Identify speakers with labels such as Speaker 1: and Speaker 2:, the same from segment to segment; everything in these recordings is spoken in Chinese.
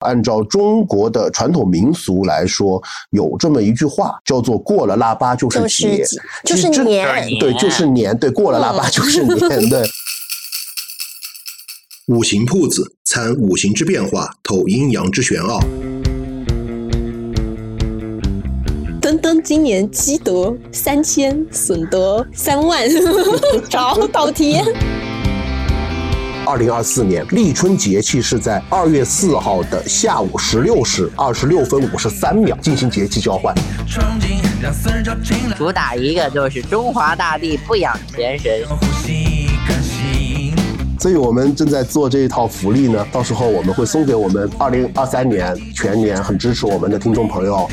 Speaker 1: 按照中国的传统民俗来说，有这么一句话叫做“过了腊八就是节”，
Speaker 2: 就是年，
Speaker 1: 对，就是年，对，过了腊八就是年，对。
Speaker 3: 五行铺子参五行之变化，透阴阳之玄奥。
Speaker 2: 登登今年积德三千，损德三万，找倒贴。
Speaker 1: 二零二四年立春节气是在二月四号的下午十六时二十六分五十三秒进行节气交换。
Speaker 4: 主打一个就是中华大地不养闲神。
Speaker 1: 所以我们正在做这一套福利呢，到时候我们会送给我们二零二三年全年很支持我们的听众朋友。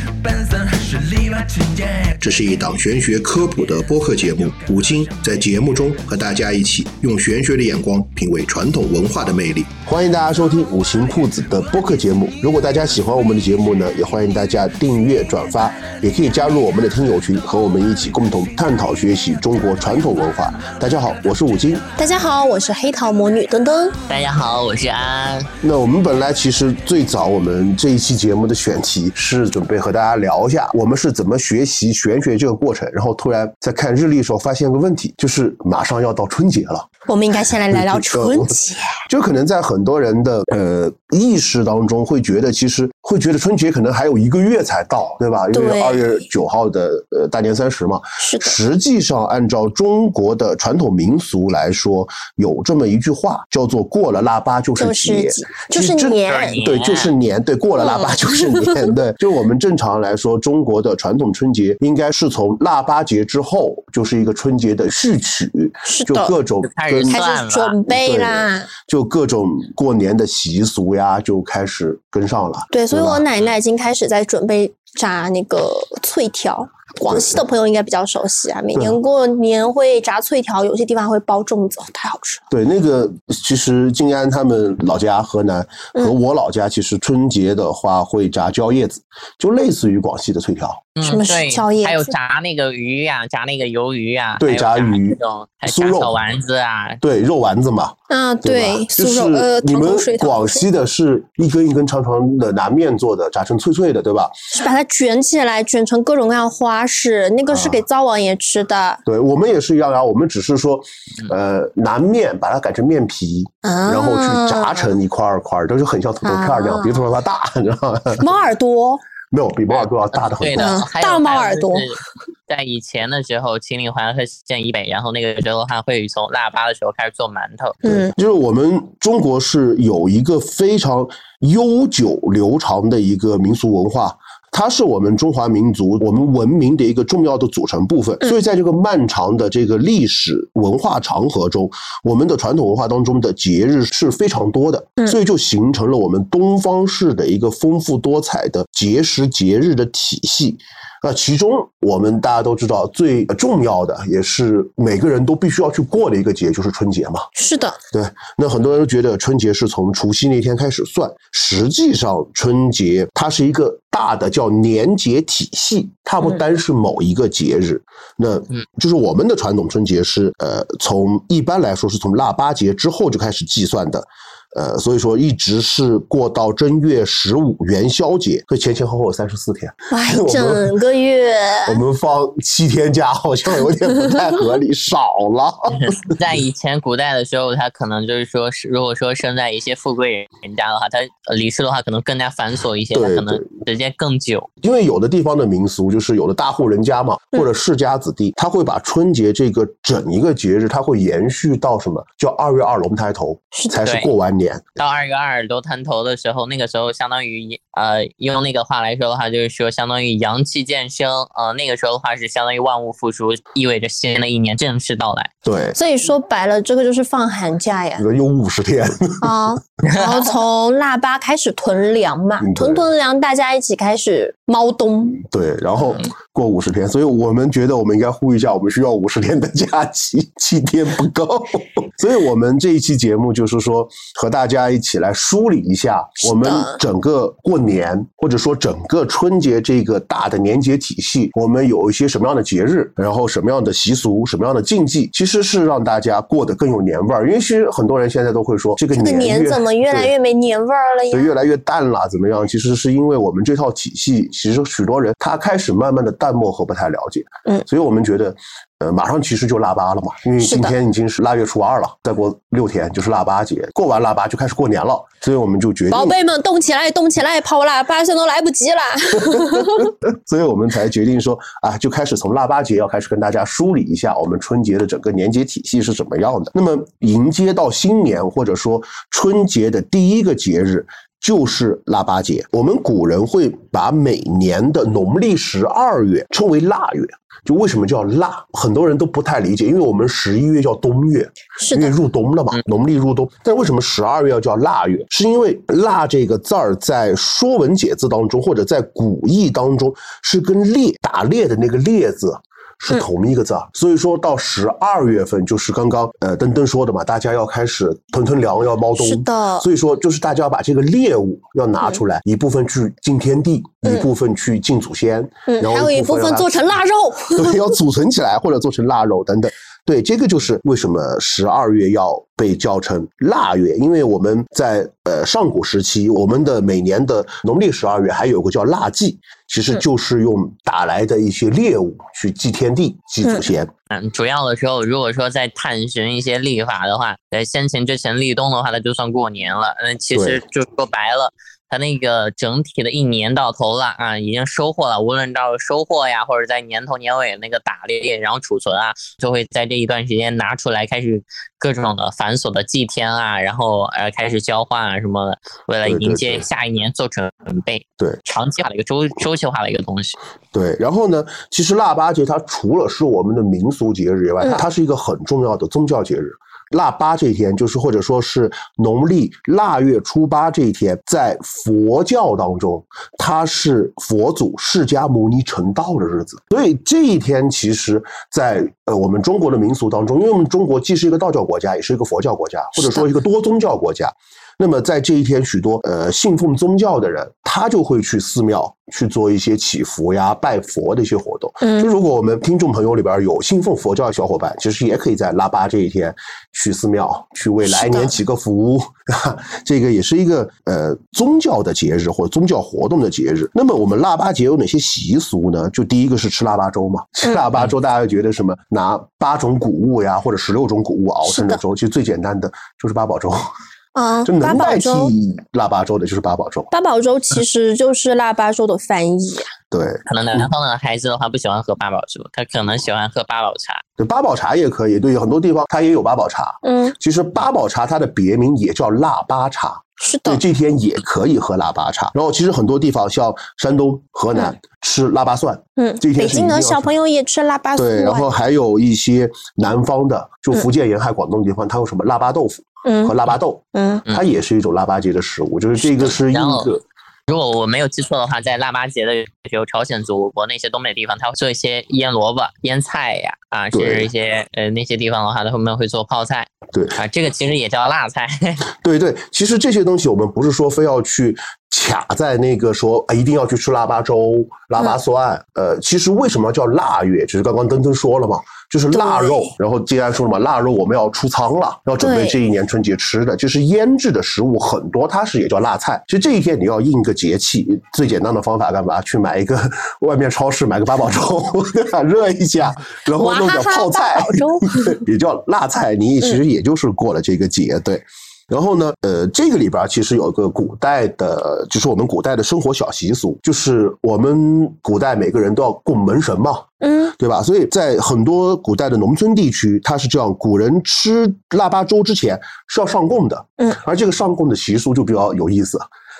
Speaker 3: 这是一档玄学科普的播客节目，五金在节目中和大家一起用玄学的眼光品味传统文化的魅力。
Speaker 1: 欢迎大家收听五行铺子的播客节目。如果大家喜欢我们的节目呢，也欢迎大家订阅转发，也可以加入我们的听友群，和我们一起共同探讨学习中国传统文化。大家好，我是五金。
Speaker 2: 大家好，我是黑桃。魔女噔噔，
Speaker 4: 大家好，我是安。
Speaker 1: 那我们本来其实最早我们这一期节目的选题是准备和大家聊一下我们是怎么学习玄学这个过程，然后突然在看日历的时候发现个问题，就是马上要到春节了。
Speaker 2: 我们应该先来聊聊春节，
Speaker 1: 就可能在很多人的呃意识当中会觉得，其实会觉得春节可能还有一个月才到，对吧？因为二月九号的呃大年三十嘛。
Speaker 2: 是的。
Speaker 1: 实际上，按照中国的传统民俗来说，有这么一句话叫做“过了腊八就是节”，
Speaker 2: 就是年，
Speaker 1: 对，就是年，对，过了腊八就是年，对。就我们正常来说，中国的传统春节应该是从腊八节之后，就是一个春节的序曲，就各种。
Speaker 2: 开始准备啦，
Speaker 1: 就各种过年的习俗呀，就开始跟上了。
Speaker 2: 对，所以我奶奶已经开始在准备炸那个脆条。广西的朋友应该比较熟悉啊，每年过年会炸脆条，有些地方会包粽子，太好吃了。
Speaker 1: 对，那个其实静安他们老家河南和我老家，其实春节的话会炸椒叶子，就类似于广西的脆条。
Speaker 2: 什么是椒叶？
Speaker 4: 还有炸那个鱼呀，炸那个鱿鱼呀，
Speaker 1: 对，炸鱼、
Speaker 4: 酥肉、小丸子啊，
Speaker 1: 对，肉丸子嘛。
Speaker 2: 啊，对，
Speaker 1: 就是你们广西的是一根一根长长的拿面做的，炸成脆脆的，对吧？
Speaker 2: 是把它卷起来，卷成各种各样花式，那个是给灶王爷吃的。
Speaker 1: 对我们也是一样啊，我们只是说，呃，拿面把它改成面皮，然后去炸成一块儿块儿，都是很像土豆片那样，比土豆片大，你知道吗？
Speaker 2: 猫耳朵。
Speaker 1: 没有比猫耳朵要大的很多，对的
Speaker 2: 大猫耳朵。
Speaker 4: 在以前的时候，秦岭淮河线以北，然后那个时候还会从腊八的时候开始做馒头。
Speaker 1: 嗯，就是我们中国是有一个非常悠久流长的一个民俗文化。它是我们中华民族、我们文明的一个重要的组成部分，所以在这个漫长的这个历史文化长河中，我们的传统文化当中的节日是非常多的，所以就形成了我们东方式的一个丰富多彩的节食节日的体系。那其中，我们大家都知道最重要的，也是每个人都必须要去过的一个节，就是春节嘛。
Speaker 2: 是的，
Speaker 1: 对。那很多人都觉得春节是从除夕那天开始算，实际上春节它是一个大的叫年节体系，它不单是某一个节日。那就是我们的传统春节是，呃，从一般来说是从腊八节之后就开始计算的。呃，所以说一直是过到正月十五元宵节，这前前后后三十四天，
Speaker 2: 哇，整个月
Speaker 1: 我们放七天假，好像有点不太合理，少了。
Speaker 4: 在以前古代的时候，他可能就是说，是如果说生在一些富贵人家的话，他离世的话可能更加繁琐一些，他可能时间更久。
Speaker 1: 因为有的地方的民俗就是有的大户人家嘛，或者世家子弟，他会把春节这个整一个节日，他会延续到什么叫二月二龙抬头，才是过完。年
Speaker 4: 到二月二都滩头的时候，那个时候相当于呃，用那个话来说的话，就是说相当于阳气渐生，呃，那个时候的话是相当于万物复苏，意味着新的一年正式到来。
Speaker 1: 对，
Speaker 2: 所以说白了，这个就是放寒假呀，
Speaker 1: 有五十天。
Speaker 2: 啊，然后从腊八开始囤粮嘛，囤囤粮，大家一起开始猫冬。
Speaker 1: 对，然后过五十天，所以我们觉得我们应该呼吁一下，我们需要五十天的假期，七天不够。所以我们这一期节目就是说，和大家一起来梳理一下我们整个过年或者说整个春节这个大的年节体系，我们有一些什么样的节日，然后什么样的习俗，什么样的禁忌，其实是让大家过得更有年味儿。因为其实很多人现在都会说，这个
Speaker 2: 这个
Speaker 1: 年
Speaker 2: 年怎么越来越没年味儿了呀？
Speaker 1: 对，越来越淡了，怎么样？其实是因为我们这套体系，其实许多人他开始慢慢的淡漠和不太了解，
Speaker 2: 嗯
Speaker 1: 所以我们觉得，呃，马上其实就腊八了嘛，因为今天已经是腊月初二了，再过六天就是腊八节，过完腊八就开始过年了，所以我们就决定，
Speaker 2: 宝贝们，动起来，动起来，跑喇叭声都来不及啦！
Speaker 1: 所以我们才决定说，啊，就开始从腊八节要开始跟大家梳理一下我们春节的整个年节体系是怎么样的。那么迎接到新年或者说春节的第一个节日。就是腊八节，我们古人会把每年的农历十二月称为腊月。就为什么叫腊？很多人都不太理解，因为我们十一月叫冬月，
Speaker 2: 是，
Speaker 1: 因为入冬了嘛，农历入冬。但为什么十二月要叫腊月？是因为“腊”这个字儿在《说文解字》当中，或者在古义当中，是跟猎打猎的那个猎字。是同一个字儿，所以说到十二月份，就是刚刚呃登登说的嘛，大家要开始囤囤粮，要猫冬。
Speaker 2: 是的，
Speaker 1: 所以说就是大家要把这个猎物要拿出来，一部分去敬天地，
Speaker 2: 嗯
Speaker 1: 一部分去敬祖先，
Speaker 2: 嗯，
Speaker 1: 然后
Speaker 2: 还有一部分做成腊肉。
Speaker 1: 对，要储存起来或者做成腊肉等等。对，这个就是为什么十二月要被叫成腊月，因为我们在呃上古时期，我们的每年的农历十二月还有个叫腊祭，其实
Speaker 2: 嗯
Speaker 1: 就是用打来的一些猎物去祭天地、祭祖先。
Speaker 4: 嗯，主要的时候，如果说在探寻一些历法的话，在先秦之前立冬的话，那就算过年了。嗯，其实就说白了，它那个整体的一年到头了啊，已经收获了，无论到收获呀，或者在年头年尾那个打猎，然后储存啊，就会在这一段时间拿出来，开始各种的繁琐的祭天啊，然后呃开始交换啊什么的，为了迎接下一年做准备。
Speaker 1: 对，
Speaker 4: 长期化的一个周周期化的一个东西。
Speaker 1: 对，然后呢，其实腊八节它除了是我们的民俗节日以外，
Speaker 2: 嗯
Speaker 1: 它是一个很重要的宗教节日。腊八这一天，就是或者说是农历腊月初八这一天，在佛教当中，它是佛祖释迦牟尼成道的日子。所以这一天，其实在呃我们中国的民俗当中，因为我们中国既是一个道教国家，也是一个佛教国家，或者说一个多宗教国家。那么在这一天，许多呃信奉宗教的人，他就会去寺庙去做一些祈福呀、拜佛的一些活动。嗯就
Speaker 2: 嗯，
Speaker 1: 如果我们听众朋友里边有信奉佛教的小伙伴，其实也可以在腊八这一天去寺庙去为来年祈个福，这个也是一个呃宗教的节日或者宗教活动的节日。那么我们腊八节有哪些习俗呢？就第一个是吃腊八粥嘛，吃腊八粥大家会觉得什么拿八种谷物呀或者十六种谷物熬成的粥，其实最简单的就是八宝粥。
Speaker 2: 啊
Speaker 1: 就，
Speaker 2: 八
Speaker 1: 能代替
Speaker 2: 宝粥，
Speaker 1: 腊八粥的就是八宝粥。
Speaker 2: 八宝粥其实 就是腊八粥的翻译啊。
Speaker 1: 对，
Speaker 4: 可能南方的孩子的话不喜欢喝八宝粥，他可能喜欢喝八宝茶。
Speaker 1: 对，八宝茶也可以。对，有很多地方它也有八宝茶。
Speaker 2: 嗯，
Speaker 1: 其实八宝茶它的别名也叫腊八茶，
Speaker 2: 是的，对
Speaker 1: 这天也可以喝腊八茶。然后其实很多地方像山东、河南、吃腊八蒜，
Speaker 2: 嗯，
Speaker 1: 这天
Speaker 2: 北京的小朋友也吃腊八蒜
Speaker 1: 对，
Speaker 2: 蒜，
Speaker 1: 然后还有一些南方的，就福建沿海、广东地方，它有什么腊八豆腐和
Speaker 2: 嗯
Speaker 1: 腊八豆，
Speaker 2: 嗯
Speaker 4: 嗯
Speaker 1: 它也是一种腊八节的食物。就是这个是一个
Speaker 4: 如果我没有记错的话，在腊八节的时候，朝鲜族国那些东北地方，他会做一些腌萝卜、腌菜呀，啊，甚
Speaker 1: 对
Speaker 4: 至一些呃那些地方的话，他们会做泡菜。
Speaker 1: 对
Speaker 4: 啊，这个其实也叫辣菜。
Speaker 1: 对对，其实这些东西我们不是说非要去卡在那个说啊一定要去吃腊八粥、腊八蒜。呃，其实为什么要叫腊月？就是刚刚登登说了嘛，就是腊肉。然后既然说了嘛，腊肉我们要出仓了，要准备这一年春节吃的，就是腌制的食物很多，它是也叫腊菜。其实这一天你要应个节气，最简单的方法干嘛？去买一个 外面超市买个八宝粥，热一下，然后弄点泡菜 也叫腊菜，你其实也就是过了这个节，对。然后呢，呃，这个里边其实有一个古代的，就是我们古代的生活小习俗，就是我们古代每个人都要供门神嘛，
Speaker 2: 嗯
Speaker 1: 对吧？所以在很多古代的农村地区，它是这样：古人吃腊八粥之前是要上供的，
Speaker 2: 嗯，
Speaker 1: 而这个上供的习俗就比较有意思。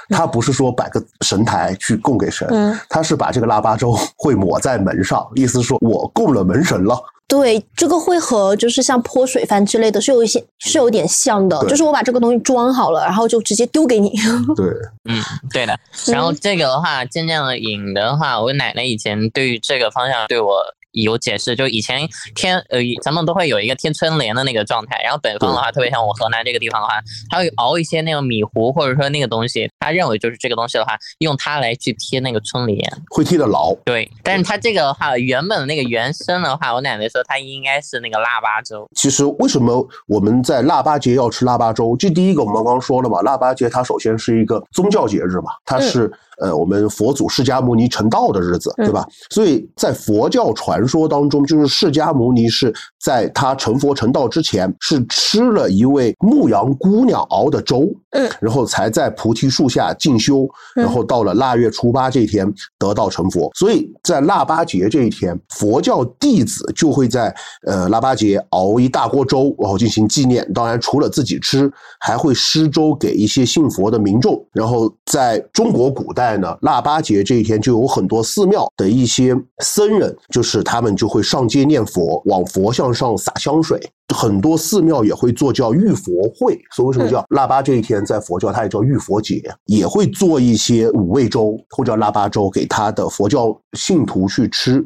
Speaker 1: 他不是说摆个神台去供给神，
Speaker 2: 嗯
Speaker 1: 它是把这个腊八粥会抹在门上，意思是说我供了门神了，
Speaker 2: 对，这个会和就是像泼水饭之类的是有一些是有点像的，就是我把这个东西装好了，然后就直接丢给你。
Speaker 1: 对，
Speaker 4: 嗯，对的。然后这个的话，渐渐的引的话，我奶奶以前对于这个方向对我。有解释，就以前天呃，咱们都会有一个贴春联的那个状态。然后北方的话，特别像我河南这个地方的话，他会熬一些那个米糊，或者说那个东西，他认为就是这个东西的话，用它来去贴那个春联，
Speaker 1: 会贴的牢。
Speaker 4: 对，但是它这个的话，原本的那个原生的话，我奶奶说它应该是那个腊八粥。
Speaker 1: 其实为什么我们在腊八节要吃腊八粥？这第一个我们刚刚说了嘛，腊八节它首先是一个宗教节日嘛，它是。呃，我们佛祖释迦牟尼成道的日子，对吧？所以在佛教传说当中，就是释迦牟尼是在他成佛成道之前，是吃了一位牧羊姑娘熬的粥，
Speaker 2: 嗯，
Speaker 1: 然后才在菩提树下进修，然后到了腊月初八这一天得道成佛。所以在腊八节这一天，佛教弟子就会在呃腊八节熬一大锅粥，然后进行纪念。当然，除了自己吃，还会施粥给一些信佛的民众。然后在中国古代。在呢，腊八节这一天就有很多寺庙的一些僧人，就是他们就会上街念佛，往佛像上洒香水。很多寺庙也会做叫浴佛会，所以为什么叫腊八这一天在佛教它也叫浴佛节，也会做一些五味粥或叫腊八粥给他的佛教信徒去吃。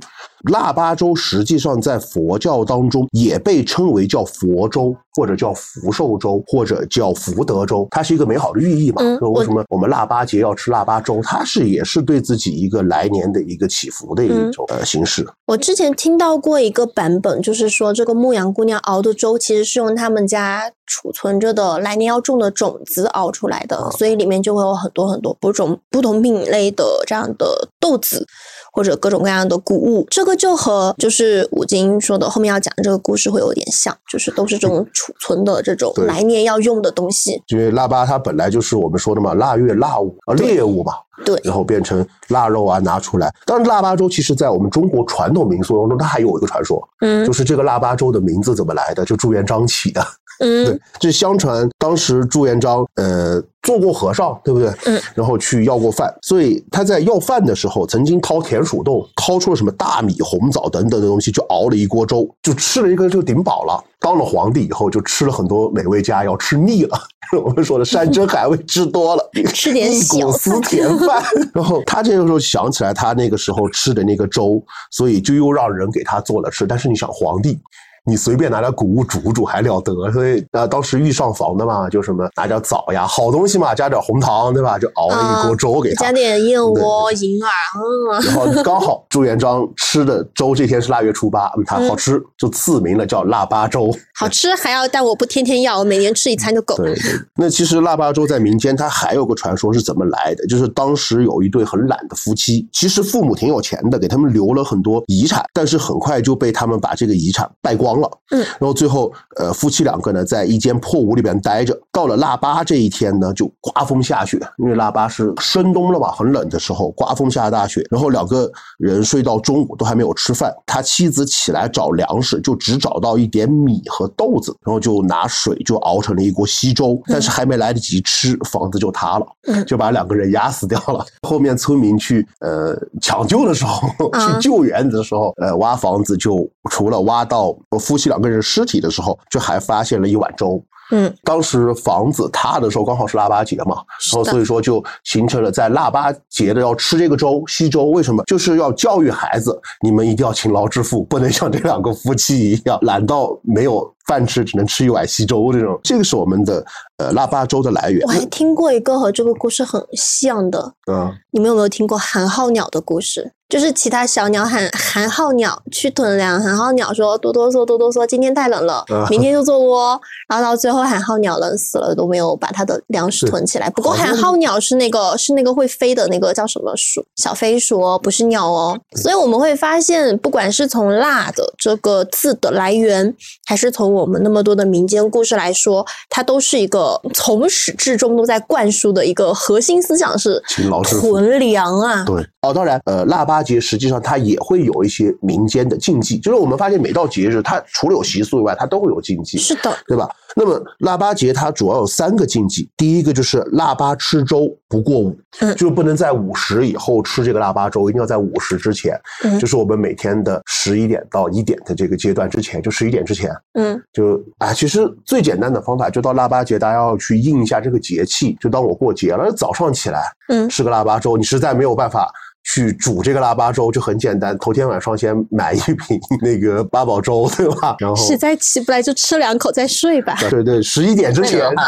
Speaker 1: 腊八粥实际上在佛教当中也被称为叫佛粥，或者叫福寿粥，或者叫福德粥，它是一个美好的寓意嘛。
Speaker 2: 嗯，
Speaker 1: 为什么我们腊八节要吃腊八粥？它是也是对自己一个来年的一个祈福的一种呃形式。
Speaker 2: 我之前听到过一个版本，就是说这个牧羊姑娘熬的粥其实是用他们家储存着的来年要种的种子熬出来的，所以里面就会有很多很多不种不同品类的这样的豆子。或者各种各样的谷物，这个就和就是五金说的后面要讲的这个故事会有点像，就是都是这种储存的这种来年要用的东西。
Speaker 1: 因为腊八它本来就是我们说的嘛，腊月腊物啊猎物嘛，
Speaker 2: 对，
Speaker 1: 然后变成腊肉啊拿出来。当然，腊八粥其实在我们中国传统民俗当中，它还有一个传说，
Speaker 2: 嗯，
Speaker 1: 就是这个腊八粥的名字怎么来的，就朱元璋起的。
Speaker 2: 嗯，
Speaker 1: 对，这相传当时朱元璋呃做过和尚，对不对？
Speaker 2: 嗯，
Speaker 1: 然后去要过饭，所以他在要饭的时候，曾经掏田鼠洞，掏出了什么大米、红枣等等的东西，就熬了一锅粥，就吃了一个就顶饱了。当了皇帝以后，就吃了很多美味佳肴，吃腻了。我们说的山珍海味吃多了，
Speaker 2: 吃点
Speaker 1: 一股思甜饭。然后他这个时候想起来他那个时候吃的那个粥，所以就又让人给他做了吃。但是你想，皇帝。你随便拿点谷物煮煮还了得？所以呃，当时御上房的嘛，就什么拿点枣呀，好东西嘛，加点红糖，对吧？就熬了一锅粥给他，
Speaker 2: 加点燕窝、银耳，嗯。
Speaker 1: 然后刚好朱元璋吃的粥这天是腊月初八，嗯，他好吃，就赐名了叫腊八粥。
Speaker 2: 好吃还要，但我不天天要，我每年吃一餐就够。
Speaker 1: 了对。那其实腊八粥在民间它还有个传说是怎么来的？就是当时有一对很懒的夫妻，其实父母挺有钱的，给他们留了很多遗产，但是很快就被他们把这个遗产败光。了，
Speaker 2: 嗯，
Speaker 1: 然后最后，呃，夫妻两个呢，在一间破屋里边待着。到了腊八这一天呢，就刮风下雪，因为腊八是深冬了嘛，很冷的时候，刮风下大雪。然后两个人睡到中午都还没有吃饭，他妻子起来找粮食，就只找到一点米和豆子，然后就拿水就熬成了一锅稀粥。但是还没来得及吃，房子就塌了，就把两个人压死掉了。后面村民去呃抢救的时候，去救援的时候，呃挖房子就除了挖到。夫妻两个人尸体的时候，就还发现了一碗粥。
Speaker 2: 嗯，
Speaker 1: 当时房子塌的时候刚好是腊八节嘛，然后所以说就形成了在腊八节的要吃这个粥稀粥。为什么？就是要教育孩子，你们一定要勤劳致富，不能像这两个夫妻一样懒到没有饭吃，只能吃一碗稀粥这种。这个是我们的呃腊八粥的来源。
Speaker 2: 我还听过一个和这个故事很像的，
Speaker 1: 嗯，
Speaker 2: 你们有没有听过寒号鸟的故事？就是其他小鸟喊寒号鸟去囤粮，寒号鸟说多多嗦多多嗦，今天太冷了，明天就做窝。然后到最后寒号鸟冷死了，都没有把它的粮食囤起来。不过寒号鸟是那个是那个会飞的那个叫什么鼠？小飞鼠哦，不是鸟哦。所以我们会发现，不管是从“辣”的这个字的来源，还是从我们那么多的民间故事来说，它都是一个从始至终都在灌输的一个核心思想是囤粮啊。
Speaker 1: 对哦，当然呃腊八。节实际上它也会有一些民间的禁忌，就是我们发现每到节日，它除了有习俗以外，它都会有禁忌，
Speaker 2: 是的，
Speaker 1: 对吧？那么腊八节它主要有三个禁忌，第一个就是腊八吃粥不过午，
Speaker 2: 嗯。
Speaker 1: 就是不能在午时以后吃这个腊八粥，一定要在午时之前，
Speaker 2: 嗯。
Speaker 1: 就是我们每天的十一点到一点的这个阶段之前，就十一点之前，
Speaker 2: 嗯。
Speaker 1: 就啊，其实最简单的方法就到腊八节，大家要去应一下这个节气，就当我过节了，早上起来
Speaker 2: 嗯。
Speaker 1: 吃个腊八粥，你实在没有办法。去煮这个腊八粥就很简单，头天晚上先买一瓶那个八宝粥，对吧？然后
Speaker 2: 实在起不来就吃两口再睡吧。
Speaker 1: 对对，十一点之前
Speaker 4: 这个的话，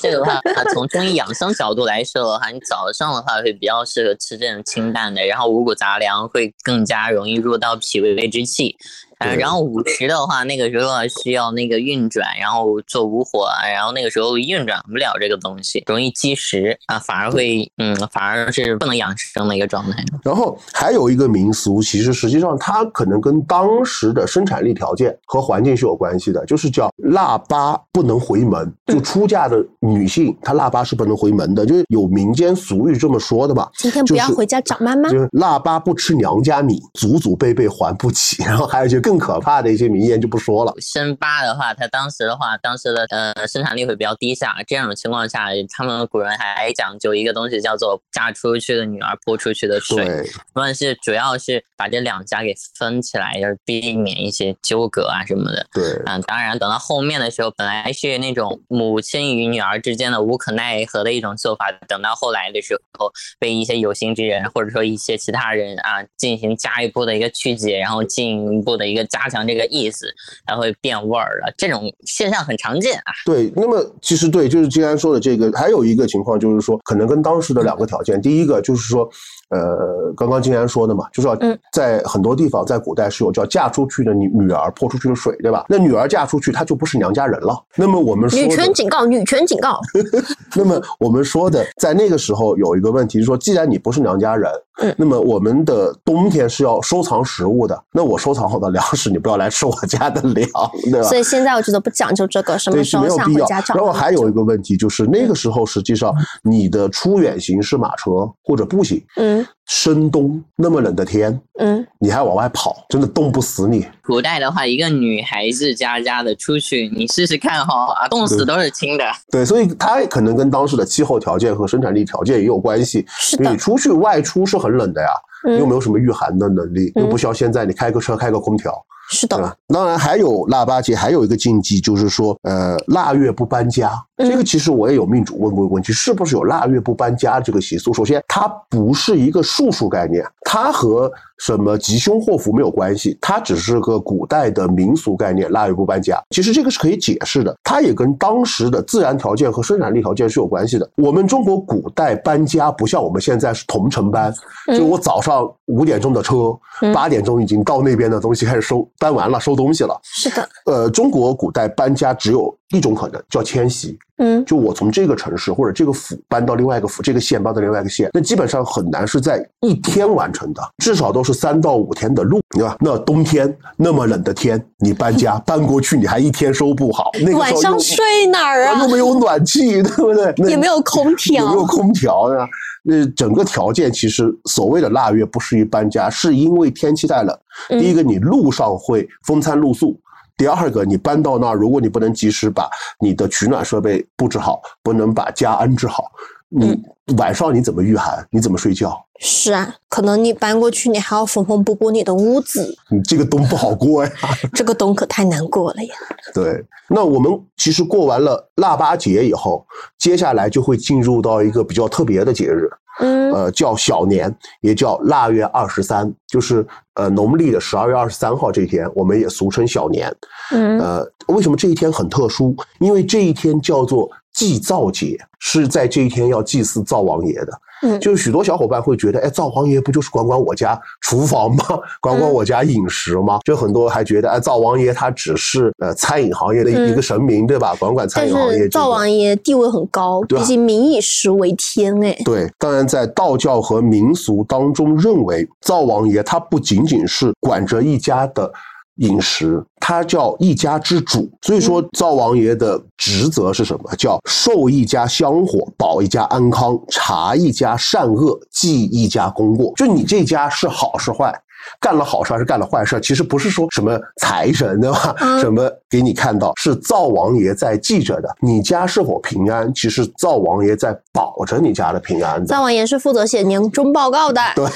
Speaker 4: 这个的话，从中医养生角度来说的话，你早上的话会比较适合吃这种清淡的，然后五谷杂粮会更加容易入到脾胃之气。呃，然后午时的话，那个时候啊需要那个运转，然后做无火啊，然后那个时候运转不了这个东西，容易积食啊，反而会嗯，反而是不能养生的一个状态。
Speaker 1: 然后还有一个民俗，其实实际上它可能跟当时的生产力条件和环境是有关系的，就是叫腊八不能回门。就出嫁的女性，她腊八是不能回门的，就是有民间俗语这么说的吧。
Speaker 2: 今天不要回家找妈妈
Speaker 1: 就。是腊八不吃娘家米，祖祖辈辈还不起。然后还有一些更可怕的一些名言就不说了。
Speaker 4: 生八的话，它当时的话，当时的呃生产力会比较低下，这样的情况下，他们古人还讲究一个东西叫做嫁出去的女儿泼出去的水，
Speaker 1: 对，
Speaker 4: 无是主要是把这两家给分起来，就是避免一些纠葛啊什么的。
Speaker 1: 对，
Speaker 4: 嗯，当然，等到后面的时候，本来是那种母亲与女儿之间的无可奈何的一种做法，等到后来的时候，被一些有心之人或者说一些其他人啊进行加一步的一个曲解，然后进一步的一个加强这个意思，才会变味儿了。这种现象很常见啊。
Speaker 1: 对，那么其实对，就是金安说的这个，还有一个情况就是说，可能跟当时的两个条件，第一个就是说，呃，刚刚金安说的嘛，就是要
Speaker 2: 嗯
Speaker 1: 在很多地方，在古代是有叫嫁出去的女女儿泼出去的水，对吧？那女儿嫁出去，她就不是娘家人了。那么我们说
Speaker 2: 女权警告，女权警告。
Speaker 1: 那么我们说的，在那个时候有一个问题，就是说，既然你不是娘家人，
Speaker 2: 嗯
Speaker 1: 那么我们的冬天是要收藏食物的，那我收藏好的粮食，你不要来吃我家的粮，对吧？
Speaker 2: 所以现在我觉得不讲究这个，什么
Speaker 1: 对，
Speaker 2: 时候
Speaker 1: 是没有必要
Speaker 2: 想回家。找。
Speaker 1: 然后还有一个问题就是，那个时候实际上你的出远行是马车或者步行，
Speaker 2: 嗯
Speaker 1: 深冬那么冷的天，
Speaker 2: 嗯，
Speaker 1: 你还往外跑，真的冻不死你。
Speaker 4: 古代的话，一个女孩子家家的出去，你试试看哈啊，冻死都是轻的。
Speaker 1: 对，所以它可能跟当时的气候条件和生产力条件也有关系。你，出去外出是很冷的呀，你又没
Speaker 2: 嗯，
Speaker 1: 有什么御寒的能力，
Speaker 2: 嗯
Speaker 1: 又不需要现在你开个车开个空调，
Speaker 2: 是的，
Speaker 1: 当然还有腊八节还有一个禁忌，就是说，呃，腊月不搬家。
Speaker 2: 嗯
Speaker 1: 这个其实我也有命主问过问题，是不是有腊月不搬家这个习俗？首先，它不是一个术数概念，它和什么吉凶祸福没有关系，它只是个古代的民俗概念。腊月不搬家，其实这个是可以解释的，它也跟当时的自然条件和生产力条件是有关系的。我们中国古代搬家不像我们现在是同城搬，就我早上五点钟的车，
Speaker 2: 嗯
Speaker 1: 八点钟已经到那边的东西开始收搬完了，收东西了。
Speaker 2: 是的，
Speaker 1: 呃，中国古代搬家只有一种可能，叫迁徙。
Speaker 2: 嗯
Speaker 1: 就我从这个城市或者这个府搬到另外一个府，这个县搬到另外一个县，那基本上很难是在一天完成的，至少都是三到五天的路，对吧？那冬天那么冷的天，你搬家搬过去，你还一天收不好，那个
Speaker 2: 晚上睡哪儿啊
Speaker 1: 又？没有暖气，对不对？那
Speaker 2: 也没有空
Speaker 1: 有
Speaker 2: 调
Speaker 1: 没有空调呢？那整个条件其实所谓的腊月不适宜搬家，是因为天气太冷。
Speaker 2: 嗯
Speaker 1: 第一个，你路上会风餐露宿；第二个，你搬到那儿，如果你不能及时把你的取暖设备布置好，不能把家安置好，你
Speaker 2: 嗯
Speaker 1: 晚上你怎么御寒？你怎么睡觉？
Speaker 2: 是啊，可能你搬过去，你还要缝缝补补你的屋子，
Speaker 1: 你这个冬不好过呀。
Speaker 2: 这个冬可太难过了呀。
Speaker 1: 对，那我们其实过完了腊八节以后，接下来就会进入到一个比较特别的节日，
Speaker 2: 嗯
Speaker 1: 呃，叫小年，也叫腊月二十三，就是呃农历的十二月二十三号这一天，我们也俗称小年。
Speaker 2: 嗯
Speaker 1: 呃，为什么这一天很特殊？因为这一天叫做祭灶节，是在这一天要祭祀灶王爷的。
Speaker 2: 嗯
Speaker 1: 就是许多小伙伴会觉得，哎，灶王爷不就是管管我家厨房吗？管管我家饮食吗？就很多还觉得，哎，灶王爷他只是呃餐饮行业的一个神明，对吧？管管餐饮行业这个。
Speaker 2: 灶王爷地位很高，毕竟民以食为天哎。
Speaker 1: 对，当然在道教和民俗当中，认为灶王爷他不仅仅是管着一家的饮食，他叫一家之主。所以说，灶王爷的职责是什么？叫受一家香火，保一家安康，查一家善恶，记一家功过。就你这家是好是坏，干了好事还是干了坏事，其实不是说什么财神对吧？
Speaker 2: 嗯
Speaker 1: 什么给你看到，是灶王爷在记着的。你家是否平安，其实灶王爷在保着你家的平安的。
Speaker 2: 灶王爷是负责写年终报告的。
Speaker 1: 对，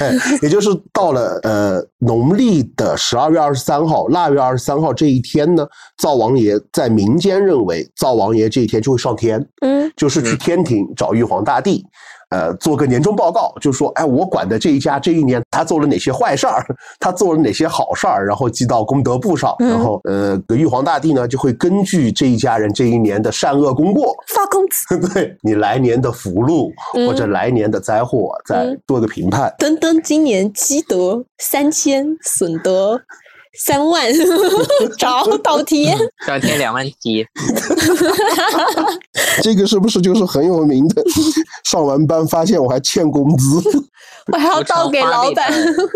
Speaker 1: 也就是到了呃农历的十二月二十三号、腊月二十三号这一天呢，灶王爷在民间认为灶王爷这一天就会上天，
Speaker 2: 嗯，
Speaker 1: 就是去天庭找玉皇大帝。呃，做个年终报告，就说，哎，我管的这一家这一年他做了哪些坏事儿，他做了哪些好事儿，然后记到功德簿上，
Speaker 2: 嗯
Speaker 1: 然后呃，玉皇大帝呢就会根据这一家人这一年的善恶功过，
Speaker 2: 发工资。
Speaker 1: 对你来年的福禄
Speaker 2: 嗯
Speaker 1: 或者来年的灾祸，再
Speaker 2: 嗯
Speaker 1: 做个评判。
Speaker 2: 登登今年积德三千，损德三万，找 倒贴。
Speaker 4: 倒贴两万七，
Speaker 1: 这个是不是就是很有名的？上完班发现我还欠工资。
Speaker 2: 我还要倒给老板。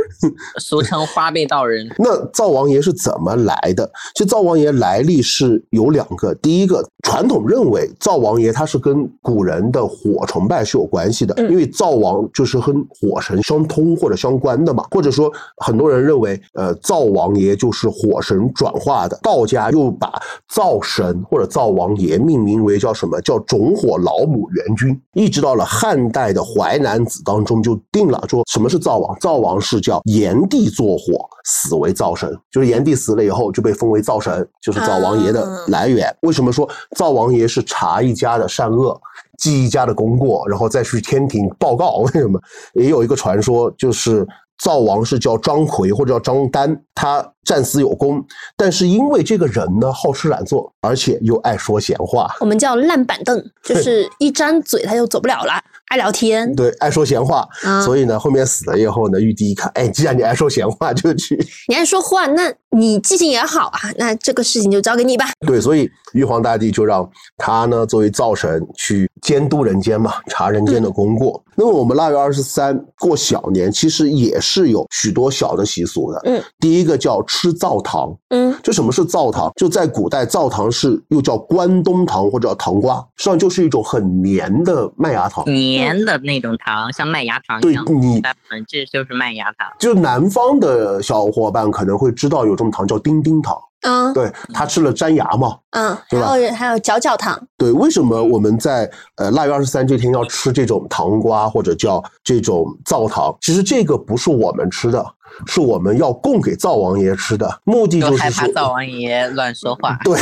Speaker 4: 俗称花呗道人。
Speaker 1: 那灶王爷是怎么来的？其实灶王爷来历是有两个，第一个传统认为灶王爷他是跟古人的火崇拜是有关系的，
Speaker 2: 嗯
Speaker 1: 因为灶王就是跟火神相通或者相关的嘛，或者说很多人认为，呃，灶王爷就是火神转化的，道家又把灶神或者灶王爷命名为叫什么叫种火老母元君，一直到了汉代的《淮南子》当中就定了说什么是灶王，灶王是叫炎帝作火死为灶神，就是炎帝死了以后就被封为灶神，就是灶王爷的
Speaker 2: 啊
Speaker 1: 来源。为什么说灶王爷是查一家的善恶？记一家的功过，然后再去天庭报告。为什么？也有一个传说，就是灶王是叫张奎或者叫张丹，他战死有功，但是因为这个人呢好吃懒做，而且又爱说闲话，
Speaker 2: 我们叫烂板凳，就是一张嘴他就走不了了，爱聊天。
Speaker 1: 对，爱说闲话，
Speaker 2: 啊
Speaker 1: 所以呢，后面死了以后呢，玉帝一看，哎，既然你爱说闲话，就去
Speaker 2: 你爱说话，那你记性也好啊，那这个事情就交给你吧。
Speaker 1: 对，所以玉皇大帝就让他呢作为灶神去监督人间嘛，查人间的功过。那么我们腊月二十三过小年，其实也是有许多小的习俗的。
Speaker 2: 嗯，
Speaker 1: 第一个叫吃灶糖。
Speaker 2: 嗯，
Speaker 1: 就什么是灶糖？就在古代，灶糖是又叫关东糖或者叫糖瓜，实际上就是一种很黏的麦芽糖。
Speaker 4: 黏的那种糖，像麦芽糖一
Speaker 1: 对
Speaker 4: 样。
Speaker 1: 你
Speaker 4: 嗯，这就是麦芽糖。
Speaker 1: 就南方的小伙伴可能会知道有这种糖叫丁丁糖，
Speaker 2: 嗯
Speaker 1: 对，它吃了粘牙嘛。
Speaker 2: 嗯，
Speaker 1: 对吧
Speaker 2: 还有还有嚼嚼糖，
Speaker 1: 对，为什么我们在呃腊月二十三这天要吃这种糖瓜或者叫这种灶糖？其实这个不是我们吃的，是我们要供给灶王爷吃的，目的
Speaker 4: 就
Speaker 1: 就是，
Speaker 4: 害怕灶王爷乱说话，
Speaker 1: 对，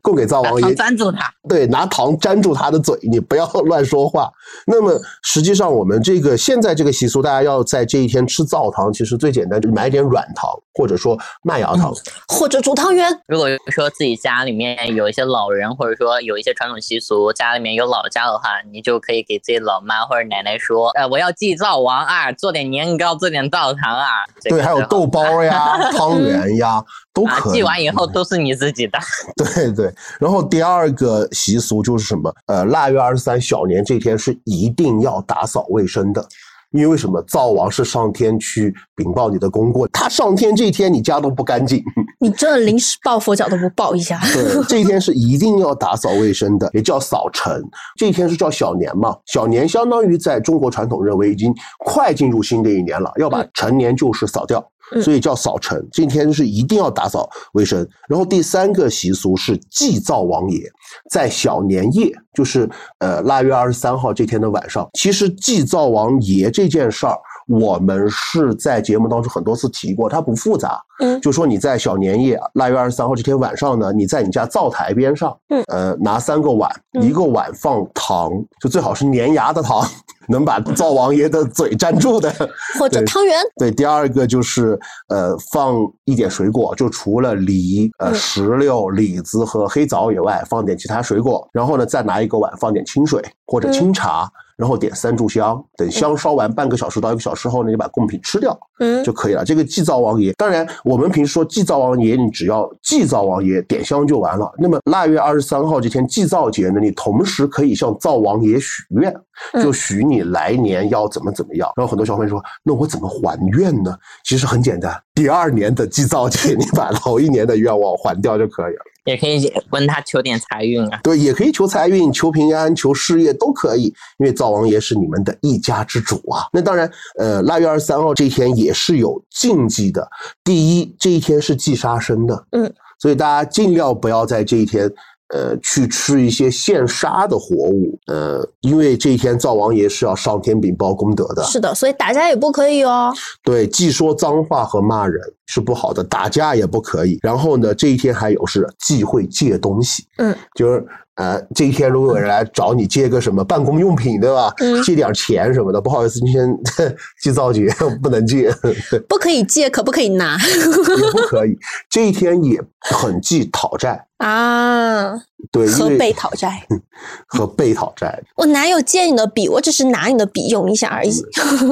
Speaker 1: 供给灶王爷
Speaker 4: 粘住他。
Speaker 1: 对，拿糖粘住他的嘴，你不要 乱说话。那么实际上，我们这个现在这个习俗，大家要在这一天吃灶糖，其实最简单，就买点软糖，或者说麦芽糖。
Speaker 2: 或者煮汤圆。
Speaker 4: 如果说自己家里面有一些老人，或者说有一些传统习俗，家里面有老家的话，你就可以给自己老妈或者奶奶说，呃，我要祭灶王啊，做点年糕，做点灶糖啊。这个
Speaker 1: 对，还有豆包呀、汤圆呀，都
Speaker 4: 啊，
Speaker 1: 可以。
Speaker 4: 寄完以后都是你自己的。
Speaker 1: 对对，然后第二个习俗就是什么？呃，腊月二十三小年这天是一定要打扫卫生的，因为什么？灶王是上天去禀报你的功过，他上天这一天你家都不干净，
Speaker 2: 你这临时抱佛脚都不抱一下，
Speaker 1: 对，这一天是一定要打扫卫生的，也叫扫尘。这一天是叫小年嘛，小年相当于在中国传统认为已经快进入新的一年了，要把陈年旧事扫掉。所以叫扫尘，今天是一定要打扫卫生。然后第三个习俗是祭灶王爷，在小年夜，就是呃腊月二十三号这天的晚上，其实祭灶王爷这件事儿，我们是在节目当中很多次提过，它不复杂。
Speaker 2: 嗯
Speaker 1: 就说你在小年夜腊月二十三号这天晚上呢，你在你家灶台边上，
Speaker 2: 嗯
Speaker 1: 呃，拿三个碗，
Speaker 2: 嗯
Speaker 1: 一个碗放糖，就最好是粘牙的糖，能把灶王爷的嘴粘住的。
Speaker 2: 或者汤圆。
Speaker 1: 对，第二个就是呃放一点水果，就除了梨、呃
Speaker 2: 嗯
Speaker 1: 石榴、李子和黑枣以外，放点其他水果。然后呢，再拿一个碗放点清水或者
Speaker 2: 嗯
Speaker 1: 清茶，然后点三炷香。等香烧完半个小时到一个小时后呢，你把贡品吃掉
Speaker 2: 嗯
Speaker 1: 就可以了。这个祭灶王爷，当然我们平时说祭灶王爷，你只要祭灶王爷点香就完了。那么腊月二十三号这天祭灶节呢，你同时可以向灶王爷许愿。就
Speaker 2: 嗯
Speaker 1: 许你来年要怎么怎么样。然后很多小朋友说，那我怎么还愿呢？其实很简单，第二年的祭灶节，你把头一年的愿望还掉就可以了。
Speaker 4: 也可以问他求点财运啊。
Speaker 1: 对，也可以求财运、求平安、求事业都可以，因为灶王爷是你们的一家之主啊。那当然，呃，腊月二十三号这一天也是有禁忌的。第一，这一天是忌杀生的，
Speaker 2: 嗯，
Speaker 1: 所以大家尽量不要在这一天。呃，去吃一些现杀的活物，呃，因为这一天灶王爷是要上天禀报功德的。
Speaker 2: 是的，所以打架也不可以哦。
Speaker 1: 对，忌说脏话和骂人是不好的，打架也不可以。然后呢，这一天还有是忌讳借东西，
Speaker 2: 嗯，
Speaker 1: 就是呃，这一天如果有人来找你借个什么办公用品，对吧？
Speaker 2: 嗯
Speaker 1: 借点钱什么的，不好意思，今天祭灶节不能借，
Speaker 2: 不可以借，可不可以拿
Speaker 1: 也不可以。这一天也很忌讨债，
Speaker 2: 啊？
Speaker 1: 对，因
Speaker 2: 和被讨债。
Speaker 1: 和被讨债，
Speaker 2: 我哪有借你的笔？我只是拿你的笔用一下而已。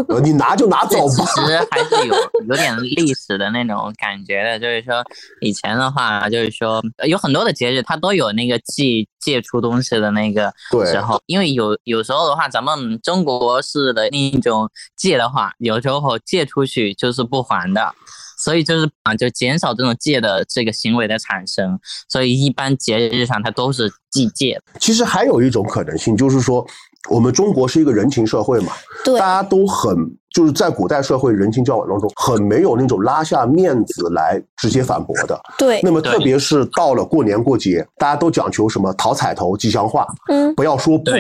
Speaker 1: 呃你拿就拿走吧。
Speaker 4: 其实还是有有点历史的那种感觉的，就是说以前的话，就是说呃有很多的节日它都有那个借借出东西的那个时候，因为有有时候的话，咱们中国式的那种借的话，有时候借出去就是不还的。所以就是啊，就减少这种借的这个行为的产生，所以一般节日上它都是祭借。
Speaker 1: 其实还有一种可能性，就是说，我们中国是一个人情社会嘛，
Speaker 2: 对
Speaker 1: 大，家都很就是在古代社会人情交往当中，很没有那种拉下面子来直接反驳的。
Speaker 2: 对
Speaker 1: 那，么特别是到了过年过节，大家都讲求什么讨彩头、吉祥话，
Speaker 2: 嗯，
Speaker 1: 不要说不。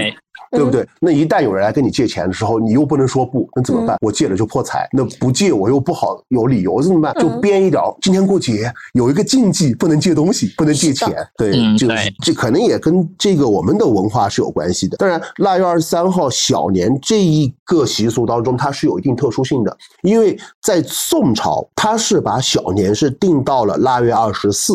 Speaker 4: 对
Speaker 1: 对不对？那一旦有人来跟你借钱的时候，你又不能说不，那怎么办？我借了就破财，那不借我又不好有理由，怎么办？就
Speaker 2: 嗯
Speaker 1: 编一点。今天过节有一个禁忌，不能借东西，不能借钱。对，
Speaker 4: 嗯
Speaker 1: 就是这可能也跟这个我们的文化是有关系的。当然，腊月二十三号小年这一个习俗当中，它是有一定特殊性的，因为在宋朝，它是把小年是定到了腊月二十四，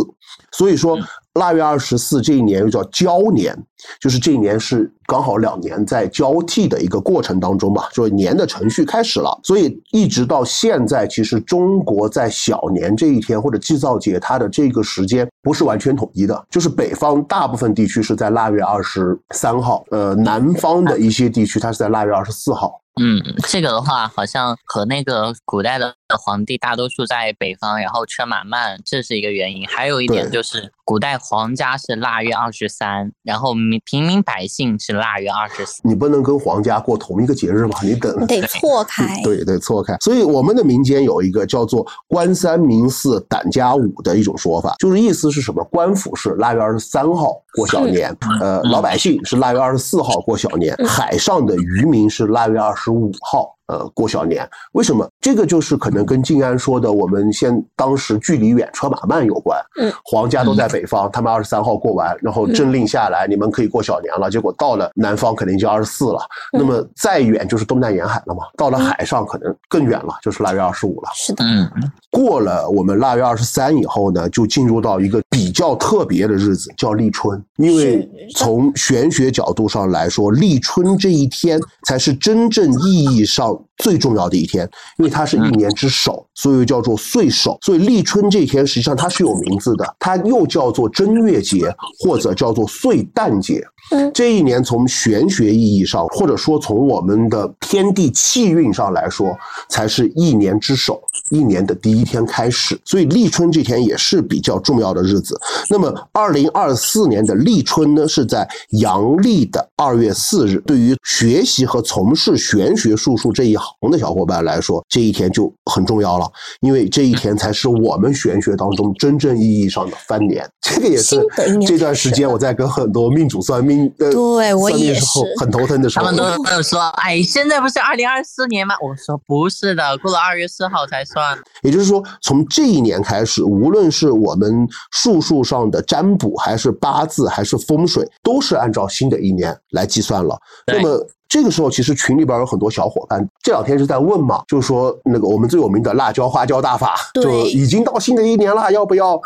Speaker 1: 所以说。腊月二十四这一年又叫交年，就是这一年是刚好两年在交替的一个过程当中吧，就是年的程序开始了，所以一直到现在，其实中国在小年这一天或者祭灶节，它的这个时间不是完全统一的，就是北方大部分地区是在腊月二十三号，呃，南方的一些地区它是在腊月二十四号。
Speaker 4: 嗯，这个的话好像和那个古代的皇帝大多数在北方，然后车马慢，这是一个原因。还有一点就是，古代皇家是腊月二十三，然后民平民百姓是腊月二十四。
Speaker 1: 你不能跟皇家过同一个节日吧？你等
Speaker 2: 得错开。
Speaker 1: 对得，错开。所以我们的民间有一个叫做“官三民四胆家五”的一种说法，就是意思是什么？官府是腊月二十三号过小年，呃，老百姓是腊月二十四号过小年，海上的渔民是腊月二十五号。呃，过小年，为什么？这个就是可能跟静安说的，我们先当时距离远，车马慢有关。
Speaker 2: 嗯，
Speaker 1: 皇家都在北方，他们二十三号过完，然后政令下来，你们可以过小年了。结果到了南方，肯定就二十四了。那么再远就是东南沿海了嘛，到了海上可能更远了，就是腊月二十五了。
Speaker 2: 是的，
Speaker 4: 嗯，
Speaker 1: 过了我们腊月二十三以后呢，就进入到一个比较特别的日子，叫立春。因为从玄学角度上来说，立春这一天才是真正意义上最重要的一天，因为它是一年之首，所以叫做岁首。所以立春这一天实际上它是有名字的，它又叫做正月节，或者叫做岁旦节。
Speaker 2: 嗯
Speaker 1: 这一年从玄学意义上，或者说从我们的天地气运上来说，才是一年之首，一年的第一天开始。所以立春这天也是比较重要的日子。那么，二零二四年的立春呢，是在阳历的二月四日。对于学习和从事玄学术数这一行的小伙伴来说，这一天就很重要了，因为这一天才是我们玄学当中真正意义上的翻年。这个也是这段时间我在跟很多命主算命，呃，
Speaker 2: 对我也是
Speaker 1: 很头疼的时候，
Speaker 4: 他们都都说，哎，现在不是二零二四年吗？我说不是的，过了二月四号才算。
Speaker 1: 也就是说，从这一年开始，无论是我们术数上的占卜，还是八字，还是风水，都是按照新的一年来计算了。那么这个时候，其实群里边有很多小伙伴这两天是在问嘛，就是说那个我们最有名的辣椒花椒大法，
Speaker 2: 对
Speaker 1: 就已经到新的一年了，要不要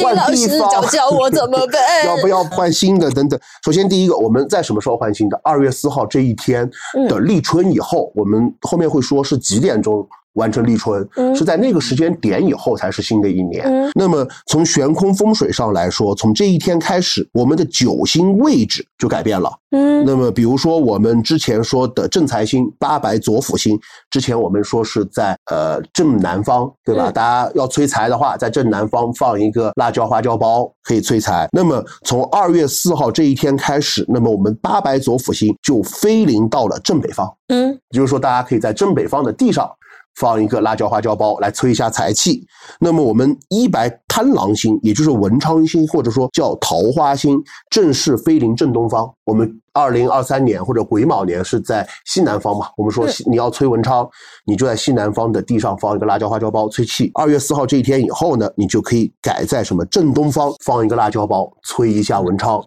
Speaker 1: 换
Speaker 2: 老师
Speaker 1: 地方？
Speaker 2: 教教我怎么办
Speaker 1: 要不要换新的等等。首先，第一个，我们在什么时候换新的？二月四号这一天的立春以后，我们后面会说是几点钟完成立春，
Speaker 2: 嗯
Speaker 1: 是在那个时间点以后才是新的一年。
Speaker 2: 嗯
Speaker 1: 那么从悬空风水上来说，从这一天开始，我们的九星位置就改变了。
Speaker 2: 嗯
Speaker 1: 那么，比如说我们之前说的正财星八白左辅星，之前我们说是在呃正南方，对吧？
Speaker 2: 嗯
Speaker 1: 大家要催财的话，在正南方放一个辣椒花椒包可以催财。那么从二月四号这一天开始，那么我们八白左辅星就飞临到了正北方，
Speaker 2: 嗯
Speaker 1: 也就是说，大家可以在正北方的地上。放一个辣椒花椒包来催一下财气。那么我们一白贪狼星，也就是文昌星，或者说叫桃花星，正式飞临正东方。我们二零二三年或者癸卯年是在西南方嘛？我们说西你要催文昌，你就在西南方的地上放一个辣椒花椒包催气。二月四号这一天以后呢，你就可以改在什么正东方放一个辣椒包催一下文昌。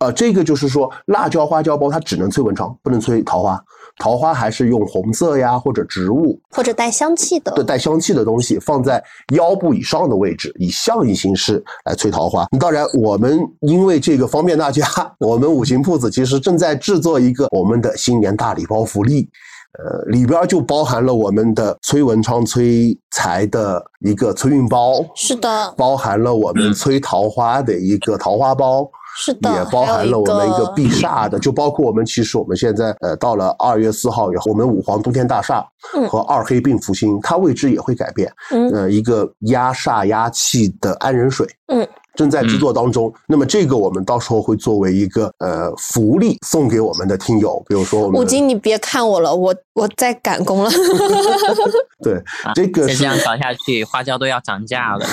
Speaker 1: 呃，这个就是说，辣椒花椒包它只能催文昌，不能催桃花。桃花还是用红色呀或者植物
Speaker 2: 或者带香气的
Speaker 1: 对带香气的东西放在腰部以上的位置，以象印形式来催桃花。当然，我们因为这个方便大家，我们五行铺子其实正在制作一个我们的新年大礼包福利。呃，里边就包含了我们的催文昌、催财的一个催运包，
Speaker 2: 是的，
Speaker 1: 包含了我们 催桃花的一个桃花包，
Speaker 2: 是的，
Speaker 1: 也包含了我们一个避
Speaker 2: 个
Speaker 1: 煞的，就包括我们其实我们现在呃到了二月四号以后，我们五黄冬天大煞
Speaker 2: 嗯。
Speaker 1: 和二黑病福星，它位置也会改变，
Speaker 2: 嗯。
Speaker 1: 呃，一个压煞压气的安人水，
Speaker 2: 嗯，
Speaker 1: 正在制作当中。那么这个我们到时候会作为一个呃福利送给我们的听友，比如说我们
Speaker 2: 五金，你别看我了，我我在赶工了。
Speaker 1: 对
Speaker 4: 啊
Speaker 1: 这个是
Speaker 4: 再这样搞下去，花椒都要涨价了。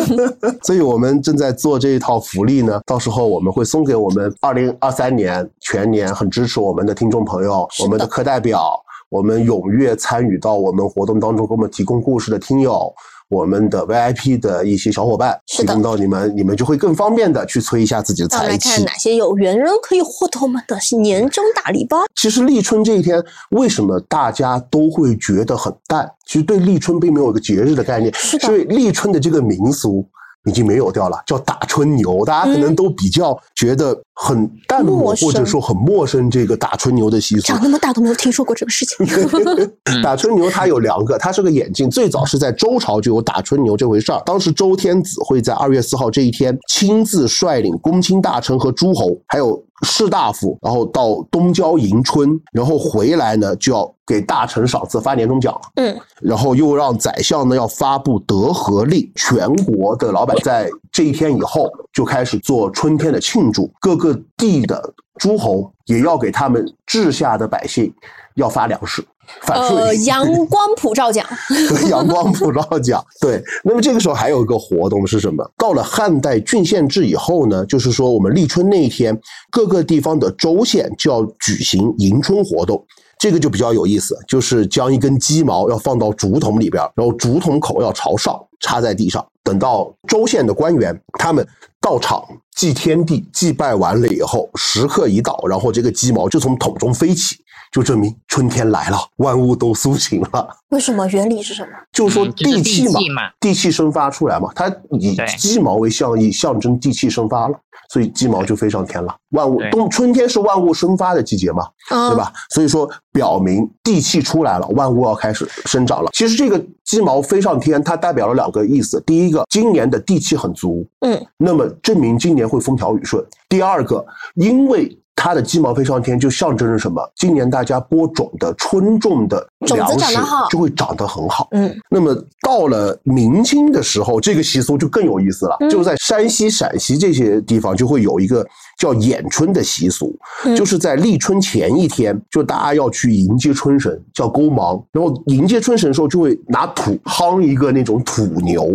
Speaker 1: 所以我们正在做这一套福利呢，到时候我们会送给我们二零二三年全年很支持我们的听众朋友，我们的课代表，我们踊跃参与到我们活动当中给我们提供故事的听友。我们的 VIP 的一些小伙伴提供到你们，你们就会更方便的去催一下自己的财气。
Speaker 2: 来看哪些有缘人可以获得我们的年终大礼包。
Speaker 1: 其实立春这一天，为什么大家都会觉得很淡？其实对立春并没有一个节日的概念，
Speaker 2: 是
Speaker 1: 所以立春的这个民俗已经没有掉了，叫打春牛，大家可能
Speaker 2: 嗯
Speaker 1: 都比较觉得很淡漠，或者说很陌生这个打春牛的习俗
Speaker 2: 长。那么大都没有听说过这个事情。
Speaker 1: 打春牛它有两个，它是个眼镜，最早是在周朝就有打春牛这回事儿。当时周天子会在二月四号这一天亲自率领公卿大臣和诸侯，还有士大夫，然后到东郊迎春，然后回来呢就要给大臣赏赐发年终奖，
Speaker 2: 嗯，
Speaker 1: 然后又让宰相呢要发布德和令，全国的老板在这一天以后就开始做春天的庆祝，各个地的诸侯也要给他们治下的百姓要发粮食。反
Speaker 2: 呃，阳光普照奖，
Speaker 1: 对阳光普照奖，对。那么这个时候还有一个活动是什么？到了汉代郡县制以后呢，就是说我们立春那一天，各个地方的州县就要举行迎春活动。这个就比较有意思，就是将一根鸡毛要放到竹筒里边，然后竹筒口要朝上插在地上。等到州县的官员他们到场祭天地、祭拜完了以后，时刻一到，然后这个鸡毛就从桶中飞起，就证明春天来了，万物都苏醒了。
Speaker 2: 为什么？原理是什么？
Speaker 1: 就是说地气嘛
Speaker 4: 地气
Speaker 1: 生发出来嘛，它以鸡毛为象意，象征地气生发了，所以鸡毛就飞上天了。万物冬春天是万物生发的季节嘛，
Speaker 2: 啊，
Speaker 1: 对？吧？所以说表明地气出来了，万物要开始生长了。其实这个鸡毛飞上天，它代表了两个意思：第一个，今年的地气很足，
Speaker 2: 嗯，
Speaker 1: 那么证明今年会风调雨顺；第二个，因为它的鸡毛飞上天，就象征着什么？今年大家播种的春种的粮食就会长得很好。
Speaker 2: 嗯，
Speaker 1: 那么到了明清的时候，这个习俗就更有意思了。
Speaker 2: 嗯
Speaker 1: 就是在山西、陕西这些地方，就会有一个叫演春的习俗，
Speaker 2: 嗯
Speaker 1: 就是在立春前一天，就大家要去迎接春神，叫勾芒。然后迎接春神的时候，就会拿土夯一个那种土牛，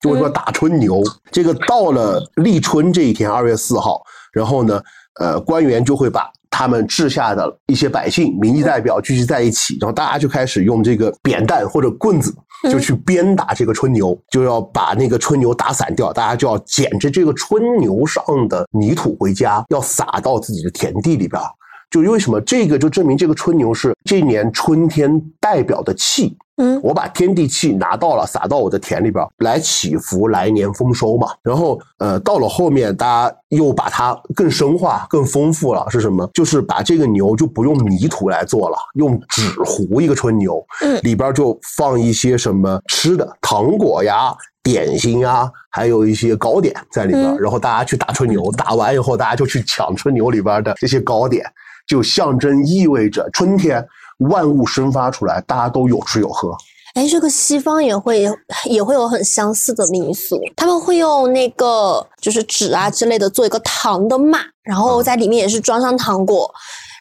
Speaker 1: 就会说打春牛。这个到了立春这一天，二月四号，然后呢，呃，官员就会把他们治下的一些百姓、民意代表聚集在一起，然后大家就开始用这个扁担或者棍子，就去鞭打这个春牛，就要把那个春牛打散掉。大家就要捡着这个春牛上的泥土回家，要撒到自己的田地里边儿。就为什么这个就证明这个春牛是这年春天代表的气。
Speaker 2: 嗯，
Speaker 1: 我把天地气拿到了，撒到我的田里边来祈福来年丰收嘛。然后，呃，到了后面，大家又把它更深化、更丰富了，是什么？就是把这个牛就不用泥土来做了，用纸糊一个春牛，
Speaker 2: 嗯
Speaker 1: 里边就放一些什么吃的，糖果呀。点心呀，还有一些糕点在里边，
Speaker 2: 嗯
Speaker 1: 然后大家去打春牛，打完以后大家就去抢春牛里边的这些糕点，就象征意味着春天万物生发出来，大家都有吃有喝。
Speaker 2: 哎，这个西方也会也会有很相似的民俗，他们会用那个就是纸啊之类的做一个糖的嘛，然后在里面也是装上糖果。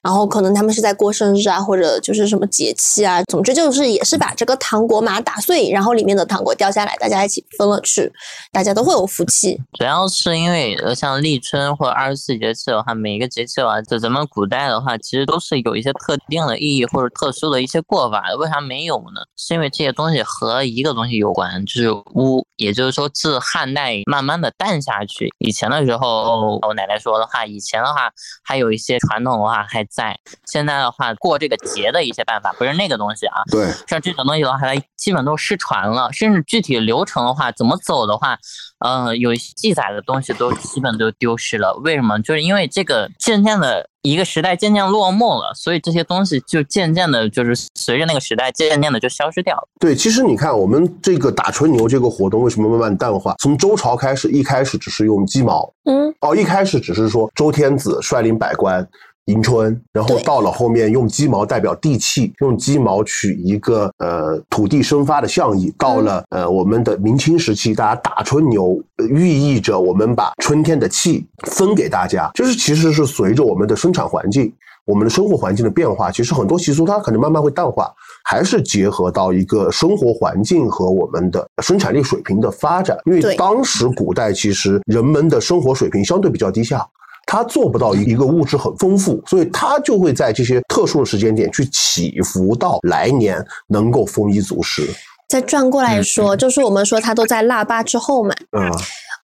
Speaker 2: 然后可能他们是在过生日啊，或者就是什么节气啊，总之就是也是把这个糖果马打碎，然后里面的糖果掉下来，大家一起分了吃，大家都会有福气。
Speaker 4: 主要是因为像立春或者二十四节气的话，每一个节气的话，在咱们古代的话，其实都是有一些特定的意义或者特殊的一些过法的。为啥没有呢？是因为这些东西和一个东西有关，就是巫。也就是说，自汉代慢慢的淡下去。以前的时候，我奶奶说的话，以前的话还有一些传统的话还在。现在的话，过这个节的一些办法不是那个东西啊。
Speaker 1: 对，
Speaker 4: 像这种东西的话，它基本都失传了，甚至具体流程的话，怎么走的话，呃，有记载的东西都基本都丢失了。为什么？就是因为这个渐渐的一个时代渐渐落幕了，所以这些东西就渐渐的，就是随着那个时代渐渐的就消失掉了。
Speaker 1: 对，其实你看，我们这个打春牛这个活动为什么慢慢淡化？从周朝开始，一开始只是用鸡毛，
Speaker 2: 嗯，
Speaker 1: 哦，一开始只是说周天子率领百官。迎春，然后到了后面用鸡毛代表地气，用鸡毛取一个呃土地生发的象意。到了呃我们的明清时期，大家打春牛，呃寓意着我们把春天的气分给大家，就是其实是随着我们的生产环境、我们的生活环境的变化，其实很多习俗它可能慢慢会淡化，还是结合到一个生活环境和我们的生产力水平的发展。因为当时古代其实人们的生活水平相对比较低下。它做不到一个物质很丰富，所以它就会在这些特殊的时间点去祈福到来年能够丰衣足食。
Speaker 2: 再转过来说，就是我们说它都在腊八之后嘛，
Speaker 1: 嗯，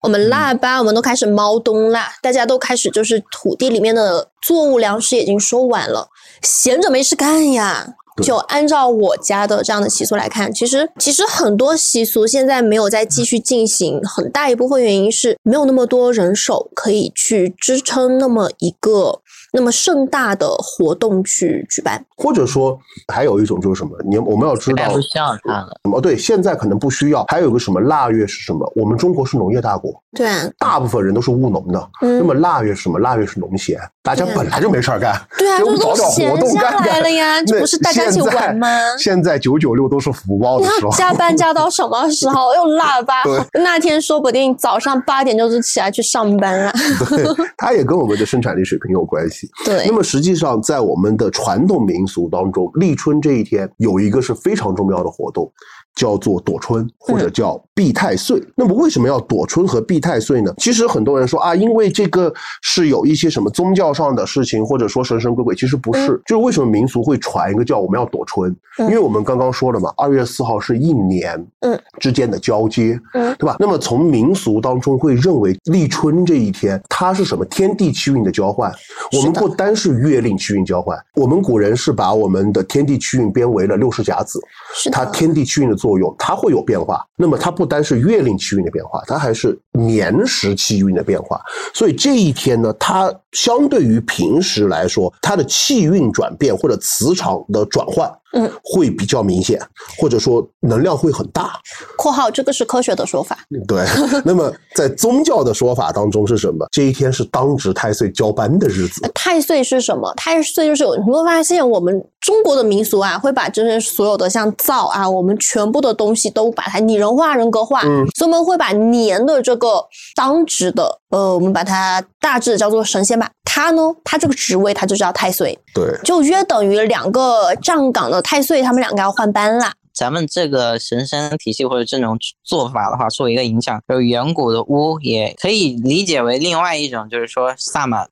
Speaker 2: 我们腊八我们都开始猫冬啦，大家都开始就是土地里面的作物粮食已经收完了，闲着没事干呀。就按照我家的这样的习俗来看，其实其实很多习俗现在没有再继续进行，很大一部分原因是没有那么多人手可以去支撑那么一个那么盛大的活动去举办。
Speaker 1: 或者说还有一种就是什么，你我们要知道
Speaker 4: 大家不需要它了。
Speaker 1: 什么？对，现在可能不需要。还有一个什么腊月是什么？我们中国是农业大国，
Speaker 2: 对啊，
Speaker 1: 大部分人都是务农的。那
Speaker 2: 嗯，
Speaker 1: 么腊月是什么？腊月是农闲，大家本来就没事儿干，
Speaker 2: 对啊，都
Speaker 1: 找点活动
Speaker 2: 闲下
Speaker 1: 干
Speaker 2: 了呀，这不是大家一起玩吗？
Speaker 1: 现在九九六都是福报的时候。
Speaker 2: 加班加到什么时候？又腊八，那天说不定早上八点就是起来去上班了。
Speaker 1: 对，它也跟我们的生产力水平有关系。
Speaker 2: 对
Speaker 1: 那，么实际上，在我们的传统民俗当中，立春这一天有一个是非常重要的活动，叫做躲春或者叫避太岁。那么为什么要躲春和避太岁呢？其实很多人说啊，因为这个是有一些什么宗教上的事情，或者说神神鬼鬼，其实不是。就是为什么民俗会传一个叫我们要躲春？
Speaker 2: 嗯
Speaker 1: 因为我们刚刚说了嘛，二月四号是一年
Speaker 2: 嗯
Speaker 1: 之间的交接，
Speaker 2: 嗯
Speaker 1: 对吧？那么从民俗当中会认为立春这一天，它是什么天地气运的交换？我们不单是月令气运交换，我们古人是把我们的天地气运编为了六十甲子，
Speaker 2: 是，
Speaker 1: 它天地气运的作用，它会有变化。那么它不单是月令气运的变化，它还是年时气运的变化。所以这一天呢，它相对于平时来说，它的气运转变或者磁场的转换，
Speaker 2: 嗯，
Speaker 1: 会比较明显，或者说能量会很大。
Speaker 2: （括号这个是科学的说法。
Speaker 1: 对，那么在宗教的说法当中是什么？这一天是当值太岁交班的日子。
Speaker 2: 太岁是什么？太岁就是有你会发现我们中国的民俗啊，会把这些所有的像灶啊，我们全部的东西都把它拟人化、人格化，
Speaker 1: 嗯
Speaker 2: 所以我们会把年的这个当值的，呃，我们把它大致叫做神仙吧。它呢，他这个职位他就叫太岁，
Speaker 1: 对，
Speaker 2: 就约等于两个站岗的太岁，他们两个要换班啦。
Speaker 4: 咱们这个神仙体系或者这种做法的话，受一个影响，就是远古的巫也可以理解为另外一种，就是说萨满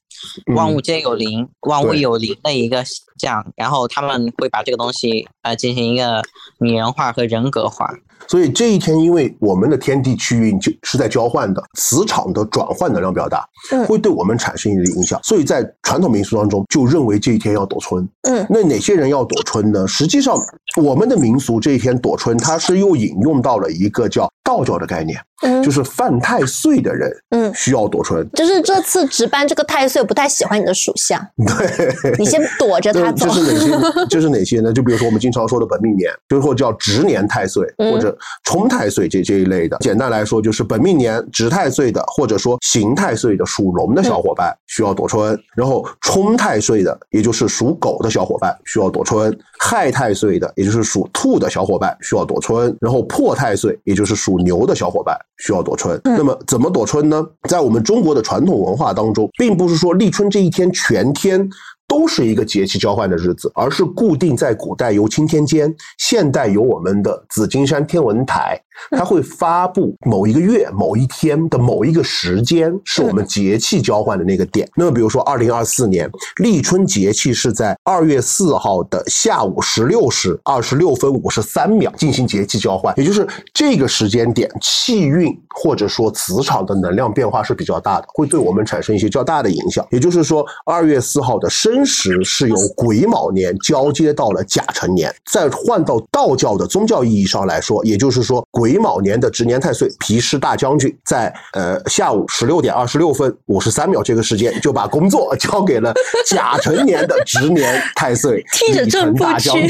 Speaker 5: 万物皆有灵，万物有灵的一个像，然后他们会把这个东西呃进行一个拟人化和人格化。
Speaker 1: 所以这一天，因为我们的天地气运就是在交换的，磁场的转换能量比较大，
Speaker 2: 嗯
Speaker 1: 会对我们产生一定的影响。所以在传统民俗当中，就认为这一天要躲春。
Speaker 2: 嗯
Speaker 1: 那哪些人要躲春呢？实际上，我们的民俗这一天躲春，它是又引用到了一个叫道教的概念，
Speaker 2: 嗯
Speaker 1: 就是犯太岁的人
Speaker 2: 嗯，
Speaker 1: 需要躲春。
Speaker 2: 就是这次值班这个太岁不太喜欢你的属相，
Speaker 1: 对，
Speaker 2: 你先躲着他
Speaker 1: 这
Speaker 2: 走
Speaker 1: 这。是哪些？这是哪些呢？就比如说我们经常说的本命年，就是或叫值年太岁
Speaker 2: 嗯
Speaker 1: 或者冲太岁这这一类的。简单来说，就是本命年值太岁的，或者说刑太岁的属龙的小伙伴需要躲春，然后冲太岁的，也就是属狗的小伙伴需要躲春；亥太岁的，也就是属兔的小伙伴需要躲春；然后破太岁，也就是属牛的小伙伴需要躲春。那么怎么躲春呢？在我们中国的传统文化当中，并不是说立春这一天全天。都是一个节气交换的日子，而是固定在古代由钦天监，现代由我们的紫金山天文台，它会发布某一个月、某一天的某一个时间是我们节气交换的那个点。那么，比如说二零二四年立春节气是在二月四号的下午十六时二十六分五十三秒进行节气交换，也就是这个时间点气运或者说磁场的能量变化是比较大的，会对我们产生一些较大的影响。也就是说，二月四号的申时是由癸卯年交接到了甲辰年，再换到道教的宗教意义上来说，也就是说癸卯年的值年太岁皮氏大将军在呃下午十六点二十六分五十三秒这个时间就把工作 交给了甲辰年的值年太岁
Speaker 2: 听着正步去
Speaker 1: 大将军。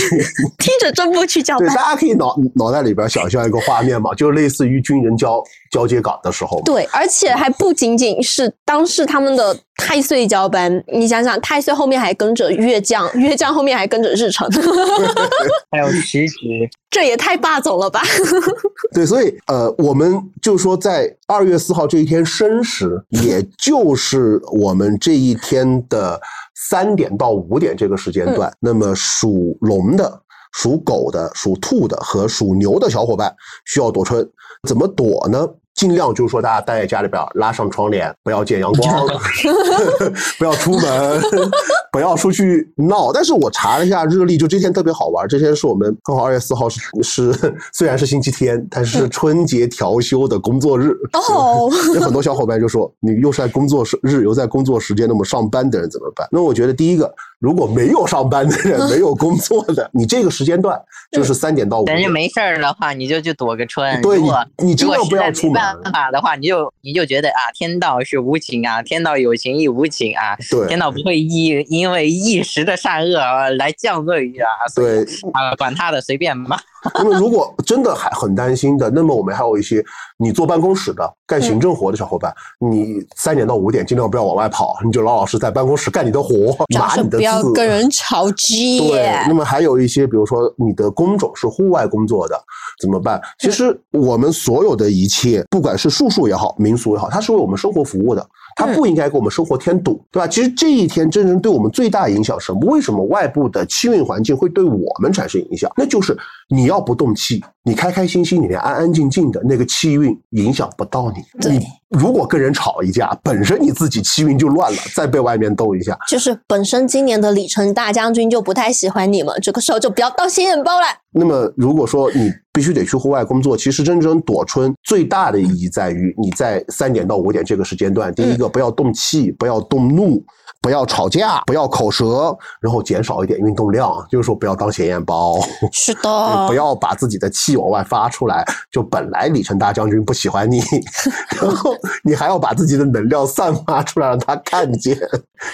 Speaker 2: 踢着正步去交
Speaker 1: 对，大。家可以脑脑袋里边想象一个画面嘛，就类似于军人交交接岗的时候。
Speaker 2: 对，而且还不仅仅是当时他们的太岁交班，你想想，太岁后面还跟着月将，月将后面还跟着日辰，
Speaker 5: 还有时局，
Speaker 2: 这也太霸总了吧？
Speaker 1: 对，所以呃，我们就说在二月四号这一天申时，也就是我们这一天的三点到五点这个时间段，那么属龙的。属狗的、属兔的和属牛的小伙伴需要躲春，怎么躲呢？尽量就是说，大家待在家里边，拉上窗帘，不要见阳光，不要出门，不要出去闹。但是我查了一下日历，就这天特别好玩。这天是我们刚好二月四号是是虽然是星期天，但是春节调休的工作日。
Speaker 2: 哦，
Speaker 1: 有很多小伙伴就说，你又是在工作时日，又在工作时间，那么上班的人怎么办？那我觉得第一个，如果没有上班的人，没有工作的，你这个时间段 就是三点到五点
Speaker 5: 人家。没事儿的话，你就去躲个春。
Speaker 1: 对你，你尽
Speaker 5: 如果
Speaker 1: 量不要出门
Speaker 5: 实在没。办法的话，你就你就觉得啊，天道是无情啊，天道有情亦无情啊，
Speaker 1: 对
Speaker 5: 天道不会因因为一时的善恶啊来降罪啊，所以
Speaker 1: 对，
Speaker 5: 啊，管他的，随便吧。
Speaker 1: 那么如果真的还很担心的，那么我们还有一些你坐办公室的、干行政活的小伙伴，你三点到五点尽量不要往外跑，你就老老实在办公室干你的活，
Speaker 2: 主要是
Speaker 1: 码你的字。
Speaker 2: 不要跟人吵
Speaker 1: 对，那么还有一些，比如说你的工种是户外工作的，怎么办？其实我们所有的一切，不管是术数也好，民俗也好，它是为我们生活服务的，它不应该给我们生活添堵，对吧？其实这一天真正对我们最大影响什么？为什么外部的气运环境会对我们产生影响？那就是你要不动气，你开开心心，你安安静静的，那个气运影响不到你。
Speaker 2: 对
Speaker 1: 你如果跟人吵一架，本身你自己气运就乱了，再被外面斗一下，
Speaker 2: 就是本身今年的李成大将军就不太喜欢你们，这个时候就不要当显眼包了。
Speaker 1: 那么，如果说你必须得去户外工作，其实真正躲春最大的意义在于你在三点到五点这个时间段，第一个不要动气，不要动怒，不要吵架，不要口舌，然后减少一点运动量，就是说不要当显眼包，
Speaker 2: 是的，
Speaker 1: 不要把自己的气往外发出来。就本来李成大将军不喜欢你，然后你还要把自己的能量散发出来让他看见。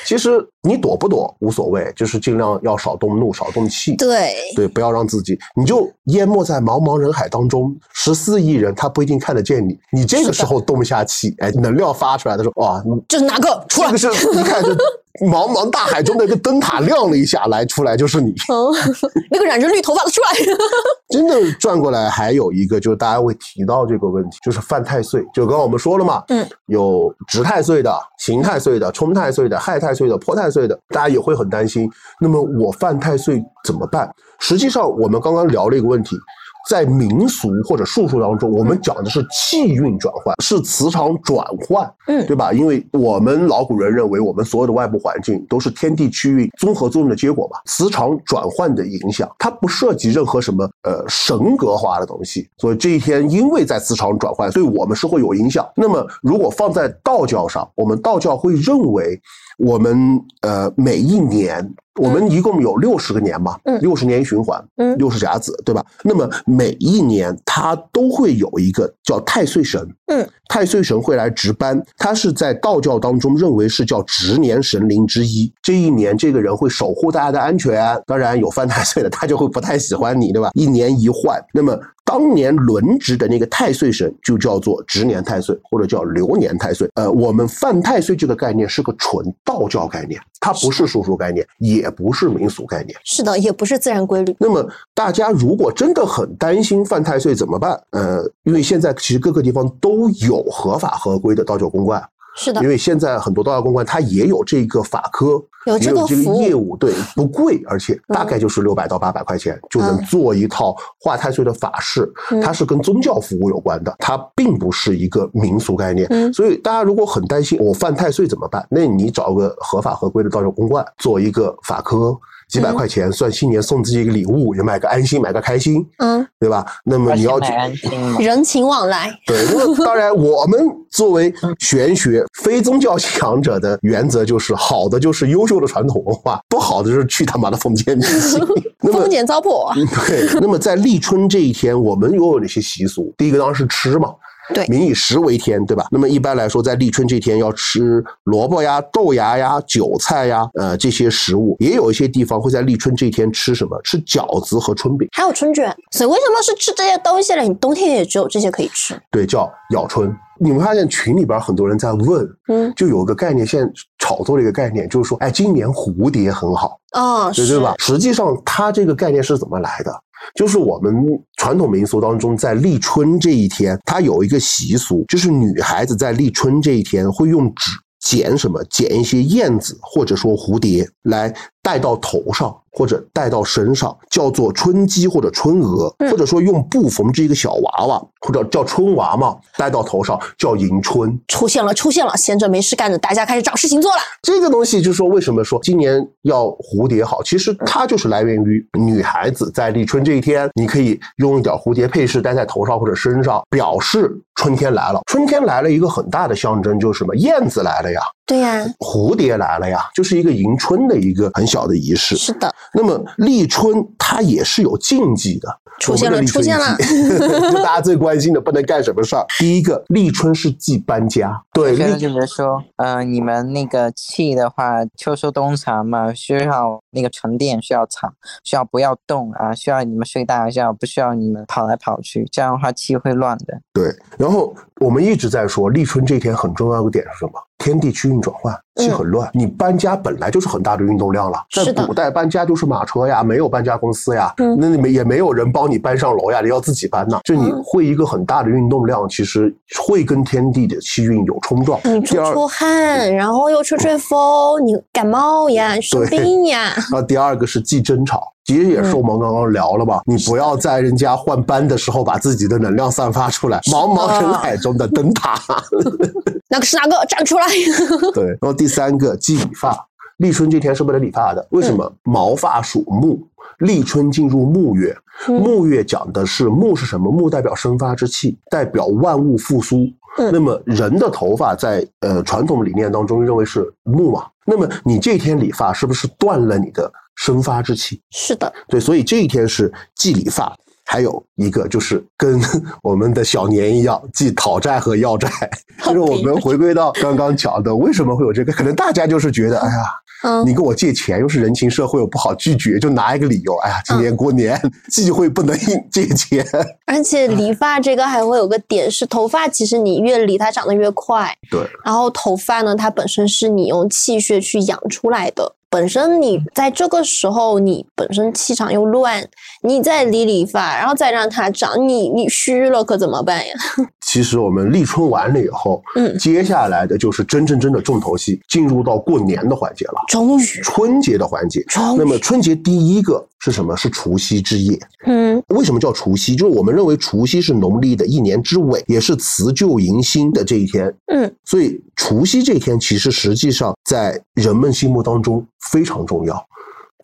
Speaker 1: 其实你躲不躲无所谓，就是尽量要少动怒，少动气。
Speaker 2: 对，
Speaker 1: 对，不要让自己，你就淹没在茫茫人海当中，十四亿人他不一定看得见你，你这个时候动一下气，哎，能量发出来的时候，哇，你
Speaker 2: 就是哪个出来
Speaker 1: 这个？是一看就茫茫大海中的一个灯塔亮了一下，来出来就是你。
Speaker 2: 哦，那个染着绿头发的出来。
Speaker 1: 真的转过来，还有一个就是大家会提到这个问题，就是犯太岁。就刚刚我们说了嘛，
Speaker 2: 嗯，
Speaker 1: 有值太岁的、刑太岁的、冲太岁的、害太岁的、破太岁的，大家也会很担心。那么我犯太岁怎么办？实际上，我们刚刚聊了一个问题，在民俗或者术数当中，我们讲的是气运转换，是磁场转换，
Speaker 2: 嗯
Speaker 1: 对吧？因为我们老古人认为，我们所有的外部环境都是天地区域综合作用的结果嘛，磁场转换的影响，它不涉及任何什么呃神格化的东西，所以这一天因为在磁场转换，对我们是会有影响。那么如果放在道教上，我们道教会认为。我们呃每一年，我们一共有六十个年嘛，
Speaker 2: 嗯
Speaker 1: 六十年一循环，
Speaker 2: 嗯
Speaker 1: 六十甲子，对吧？那么每一年他都会有一个叫太岁神，
Speaker 2: 嗯，
Speaker 1: 太岁神会来值班，他是在道教当中认为是叫值年神灵之一。这一年这个人会守护大家的安全，当然有犯太岁的，他就会不太喜欢你，对吧？一年一换，那么当年轮值的那个太岁神就叫做值年太岁，或者叫流年太岁。呃，我们犯太岁这个概念是个纯道教概念，它不是术数概念，也不是民俗概念。
Speaker 2: 是的，也不是自然规律。
Speaker 1: 那么大家如果真的很担心犯太岁怎么办？呃，因为现在其实各个地方都有合法合规的道教公观，
Speaker 2: 是的
Speaker 1: 因，为现在很多道教公关它也有这个法科，
Speaker 2: 有这
Speaker 1: 也有这个业务，对，不贵，而且大概就是六百到八百块钱就能
Speaker 2: 嗯
Speaker 1: 做一套化太岁的法事，
Speaker 2: 嗯
Speaker 1: 它是跟宗教服务有关的，它并不是一个民俗概念。
Speaker 2: 嗯
Speaker 1: 所以大家如果很担心我犯太岁怎么办？那你找个合法合规的道教公关做一个法科。几百
Speaker 2: 嗯
Speaker 1: 块钱算新年送自己一个礼物，也买个安心，买个开心，
Speaker 2: 嗯，
Speaker 1: 对吧？那么你要去
Speaker 5: 买安心，
Speaker 2: 人情往来，
Speaker 1: 对，那么 当然，我们作为玄学非宗教信仰者的原则就是，好的就是优秀的传统文化，不好的就是去他妈的封建迷信。那
Speaker 2: 封建糟粕。
Speaker 1: 对，那么在立春这一天，我们又有哪些习俗？第一个当然是吃嘛。
Speaker 2: 对
Speaker 1: 民以食为天，对吧？那么一般来说，在立春这天要吃萝卜呀、豆芽呀、韭菜呀，呃，这些食物。也有一些地方会在立春这天吃什么？吃饺子和春饼，
Speaker 2: 还有春卷，所以为什么是吃这些东西呢？你冬天也只有这些可以吃。
Speaker 1: 对，叫咬春。你们发现群里边很多人在问，
Speaker 2: 嗯，
Speaker 1: 就有个概念，现在炒作的一个概念，就是说，哎，今年蝴蝶很好，
Speaker 2: 哦，
Speaker 1: 对对吧？？实际上，它这个概念是怎么来的？就是我们传统民俗当中，在立春这一天，它有一个习俗，就是女孩子在立春这一天会用纸剪什么，剪一些燕子或者说蝴蝶来戴到头上或者戴到身上，叫做春鸡或者春鹅，
Speaker 2: 嗯
Speaker 1: 或者说用布缝制一个小娃娃，或者叫春娃嘛，戴到头上叫迎春。
Speaker 2: 出现了，出现了！闲着没事干的，大家开始找事情做了。
Speaker 1: 这个东西就是说，为什么说今年要蝴蝶好？其实它就是来源于女孩子在立春这一天，你可以用一点蝴蝶配饰戴在头上或者身上，表示春天来了。春天来了，一个很大的象征就是什么？燕子来了呀，
Speaker 2: 对呀、
Speaker 1: 蝴蝶来了呀，就是一个迎春的一个很小的仪式。
Speaker 2: 是的，
Speaker 1: 那么立春它也是有禁忌的，
Speaker 2: 出现了出现了
Speaker 1: 忌 就大家最关心的不能干什么事儿。第一个，立春是忌搬家，对，
Speaker 5: 现
Speaker 1: 在
Speaker 5: 就是说，呃，你们那个气的话，秋收冬藏嘛，需要那个沉淀，需要藏，需要不要动啊，需要你们睡大觉，不需要你们跑来跑去，这样的话气会乱的。
Speaker 1: 对，然后我们一直在说立春这天很重要的点是什么？天地气运转换，气很乱。你搬家本来就是很大的运动量了，在
Speaker 2: 是
Speaker 1: 古代搬家就是马车呀，没有搬家公司呀，
Speaker 2: 嗯
Speaker 1: 那你们也没有人帮你搬上楼呀，你要自己搬呐。就你
Speaker 2: 嗯
Speaker 1: 会一个很大的运动量，其实会跟天地的气运有冲撞。
Speaker 2: 你出出汗，然后又吹吹风，你感冒呀，生病呀，
Speaker 1: 那 第二个是忌争吵，其实也是我们刚刚聊了吧，你不要在人家换班的时候把自己的能量散发出来，茫茫人海中的灯塔。
Speaker 2: 那个是哪个？站出来！
Speaker 1: 对，然后第三个忌理发，立春这天是不能理发的，为什么？毛发属木，立春进入木月，
Speaker 2: 嗯
Speaker 1: 木月讲的是木是什么？木代表生发之气，代表万物复苏。
Speaker 2: 嗯
Speaker 1: 那么人的头发在呃传统理念当中认为是木嘛，那么你这天理发是不是断了你的生发之气？
Speaker 2: 是的，
Speaker 1: 对，所以这一天是忌理发。还有一个就是跟我们的小年一样，既讨债和要债。就是我们回归到刚刚讲的，为什么会有这个？可能大家就是觉得，哎呀，
Speaker 2: 嗯，
Speaker 1: 你跟我借钱，又是人情社会，我不好拒绝，就拿一个理由，哎呀，今年过年忌讳不能 借钱。
Speaker 2: 而且理发这个还会有个点是，头发其实你越理它长得越快，
Speaker 1: 对，
Speaker 2: 然后头发呢，它本身是你用气血去养出来的。本身你在这个时候，你本身气场又乱，你再理理发，然后再让它长，你你虚了可怎么办呀？
Speaker 1: 其实我们立春完了以后，
Speaker 2: 嗯
Speaker 1: 接下来的就是真正真的重头戏，进入到过年的环节了，
Speaker 2: 终于，
Speaker 1: 春节的环节。
Speaker 2: 终于
Speaker 1: 那么春节第一个是什么？是除夕之夜。
Speaker 2: 嗯
Speaker 1: 为什么叫除夕？就是我们认为除夕是农历的一年之尾，也是辞旧迎新的这一天。
Speaker 2: 嗯，
Speaker 1: 所以除夕这天其实实际上在人们心目当中非常重要。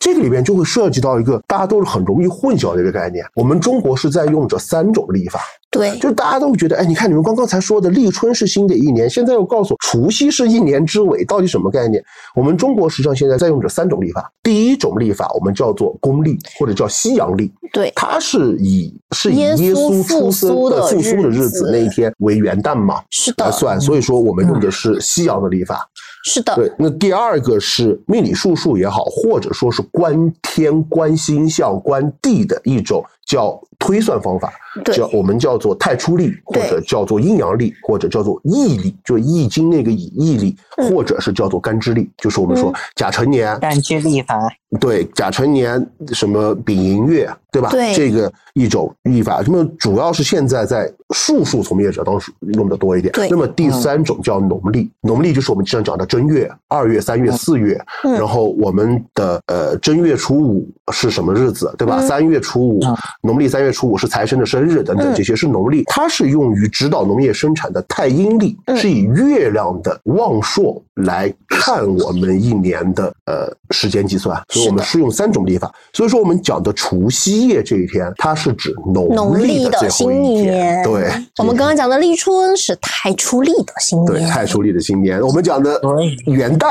Speaker 1: 这个里边就会涉及到一个大家都是很容易混淆的一个概念。我们中国是在用着三种历法，
Speaker 2: 对，
Speaker 1: 就大家都会觉得，哎，你看你们刚刚才说的立春是新的一年，现在又告诉我除夕是一年之尾，到底什么概念？我们中国实际上现在在用着三种历法。第一种历法我们叫做公历或者叫西洋历，
Speaker 2: 对，
Speaker 1: 它是以是以
Speaker 2: 耶稣
Speaker 1: 出生
Speaker 2: 的
Speaker 1: 的复苏的
Speaker 2: 日
Speaker 1: 日子
Speaker 2: 子
Speaker 1: 那一天为元旦嘛
Speaker 2: 是的，
Speaker 1: 来算，所以说我们用的是西洋的历法。
Speaker 2: 是的，
Speaker 1: 对，那第二个是命理术数也好，或者说是观天、观星象、观地的一种叫推算方法，
Speaker 2: 对
Speaker 1: 叫我们叫做太初历，或者叫做阴阳历，或者叫做易历，就是易经那个易易历，
Speaker 2: 嗯
Speaker 1: 或者是叫做干支历，就是我们说
Speaker 2: 嗯
Speaker 1: 甲辰年，
Speaker 5: 干支历法，
Speaker 1: 对，甲辰年什么丙寅月，对吧？
Speaker 2: 对
Speaker 1: 这个一种历法，那么主要是现在在术数从业者当中用的多一点。
Speaker 2: 对
Speaker 1: 那么第三种叫农历，农历就是我们经常讲的正月、二月、三月、四月，
Speaker 2: 嗯
Speaker 1: 然后我们的呃正月初五是什么日子，对吧？
Speaker 2: 嗯
Speaker 1: 三月初五
Speaker 5: 嗯，
Speaker 1: 农历三月初五是财神的生日等等，
Speaker 2: 嗯
Speaker 1: 这些是农历，它是用于指导农业生产的太阴历，
Speaker 2: 嗯
Speaker 1: 是以月亮的旺朔来看我们一年的呃时间计算，所以我们
Speaker 2: 是
Speaker 1: 是用三种历法。所以说我们讲的除夕夜这一天，它是指农
Speaker 2: 农历
Speaker 1: 的
Speaker 2: 新。年，
Speaker 1: 对，
Speaker 2: 我们刚刚讲的立春是太初历的新年对，
Speaker 1: 太初历的新年，我们讲的元旦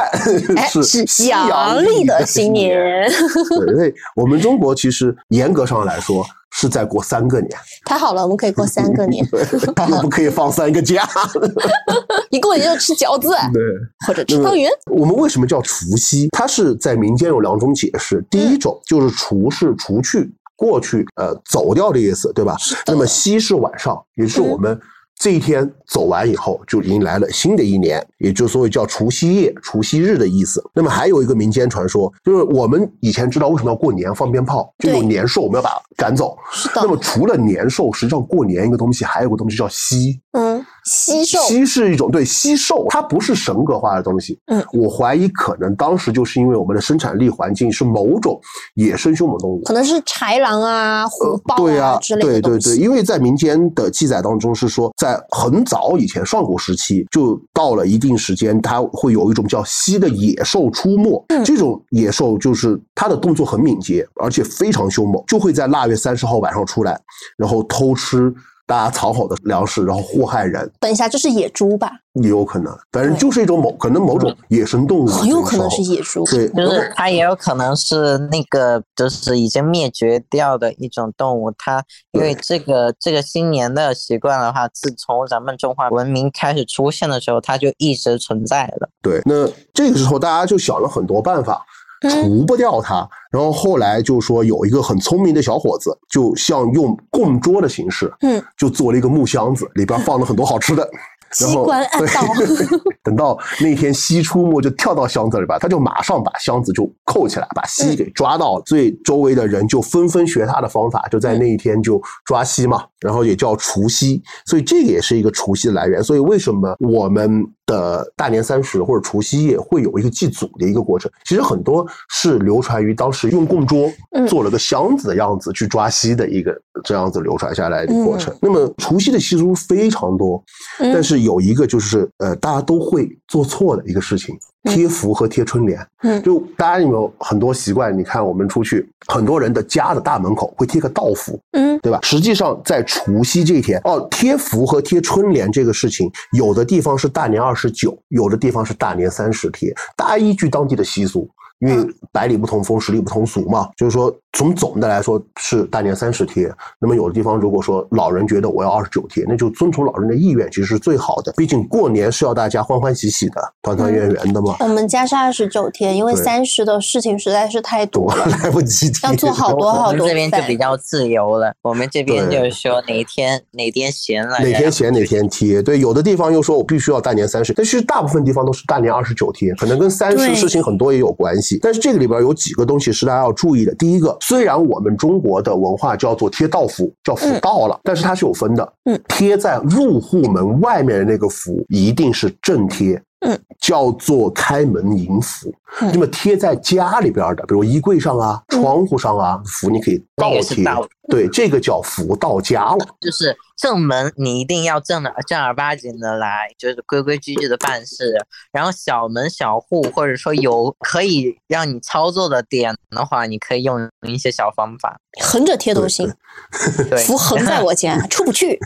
Speaker 2: 哎，
Speaker 1: 是
Speaker 2: 阳历的新
Speaker 1: 新年。
Speaker 2: 年，
Speaker 1: 对，所以我们中国其实严格上来说是在过三个年，
Speaker 2: 太好了，我们可以过三个年，
Speaker 1: 我们可以放三个假。
Speaker 2: 一过年就吃饺子
Speaker 1: 对。
Speaker 2: 或者吃汤圆，
Speaker 1: 我们为什么叫除夕？它是在民间有两种解释。第一种就是除是除去、过去、呃走掉的意思，对吧？那么夕是晚上，也是我们这一天走完以后，就迎来了新的一年，也就所谓叫除夕夜、除夕日的意思。那么还有一个民间传说，就是我们以前知道为什么要过年放鞭炮，就有年兽，我们要把它赶走。
Speaker 2: 是
Speaker 1: 那么，除了年兽，实际上过年一个东西还有个东西叫夕，
Speaker 2: 嗯，西兽，
Speaker 1: 西是一种对西兽，它不是神格化的东西。
Speaker 2: 嗯，
Speaker 1: 我怀疑可能当时就是因为我们的生产力环境是某种野生凶猛动物。
Speaker 2: 可能是豺狼啊、虎豹
Speaker 1: 对啊，
Speaker 2: 之类的对对
Speaker 1: 对，因为在民间的记载当中是说，在很早以前上古时期，就到了一定时间，它会有一种叫西的野兽出没。
Speaker 2: 嗯
Speaker 1: 这种野兽就是它的动作很敏捷，而且非常凶猛，就会在腊月三十号晚上出来，然后偷吃大家藏好的粮食，然后祸害人。
Speaker 2: 等一下，这是野猪吧？
Speaker 1: 也有可能，反正就是一种某可能某种野生动物，
Speaker 2: 很有可能是野猪。
Speaker 1: 对，
Speaker 5: 就是它也有可能是那个就是已经灭绝掉的一种动物。它因为这个这个新年的习惯的话，自从咱们中华文明开始出现的时候，它就一直存在了。
Speaker 1: 对。那这个时候大家就想了很多办法，
Speaker 2: 嗯
Speaker 1: 除不掉它。然后后来就说有一个很聪明的小伙子，就像用供桌的形式，
Speaker 2: 嗯，
Speaker 1: 就做了一个木箱子，里边放了很多好吃的。然后
Speaker 2: 机关暗道，
Speaker 1: 等到那天西出没，就跳到箱子里边，他就马上把箱子就扣起来，把西给抓到了。所以周围的人就纷纷学他的方法，就在那一天就抓西嘛，然后也叫除夕。所以这个也是一个除夕的来源。所以为什么我们的大年三十或者除夕夜会有一个祭祖的一个过程？其实很多是流传于当时用供桌
Speaker 2: 嗯
Speaker 1: 做了个箱子的样子去抓西的一个这样子流传下来的过程
Speaker 2: 嗯。
Speaker 1: 那么除夕的习俗非常多，
Speaker 2: 嗯
Speaker 1: 但是有一个就是呃，大家都会做错的一个事情，
Speaker 2: 嗯
Speaker 1: 贴福和贴春联。
Speaker 2: 嗯
Speaker 1: 就大家有没有很多习惯？你看我们出去，很多人的家的大门口会贴个道符，
Speaker 2: 嗯，
Speaker 1: 对吧？实际上在除夕这一天，哦，贴福和贴春联这个事情，有的地方是大年二十九，有的地方是大年三十贴，大家依据当地的习俗。因为百里不同风，十里不同俗嘛，就是说从总的来说是大年三十贴。那么有的地方如果说老人觉得我要二十九贴，那就遵从老人的意愿，其实是最好的。毕竟过年是要大家欢欢喜喜的、团团圆圆的嘛，
Speaker 2: 我们家是二十九天，因为
Speaker 1: 对
Speaker 2: 三十的事情实在是太多
Speaker 1: 来不及贴，
Speaker 2: 要做好多好多
Speaker 5: 我们这边就比较自由了，我们这边就是说哪天哪天闲了，
Speaker 1: 哪天闲哪天贴。对，有的地方又说我必须要大年三十，但是大部分地方都是大年二十九贴，可能跟三十
Speaker 2: 对
Speaker 1: 事情很多也有关系。系。但是这个里边有几个东西是大家要注意的。第一个，虽然我们中国的文化叫做贴道符，叫符道了，但是它是有分的。
Speaker 2: 嗯，
Speaker 1: 贴在入户门外面的那个符一定是正贴。
Speaker 2: 嗯，
Speaker 1: 叫做开门迎福。
Speaker 2: 嗯
Speaker 1: 那么贴在家里边的，比如衣柜上啊、
Speaker 2: 嗯
Speaker 1: 窗户上啊，福你可以倒贴。对，这个叫福到家了。
Speaker 4: 就是正门你一定要正的正儿八经的来，就是规规矩矩的办事。然后小门小户或者说有可以让你操作的点的话，你可以用一些小方法。
Speaker 2: 横着贴都行，
Speaker 4: 对，
Speaker 2: 福横在我家，出不去。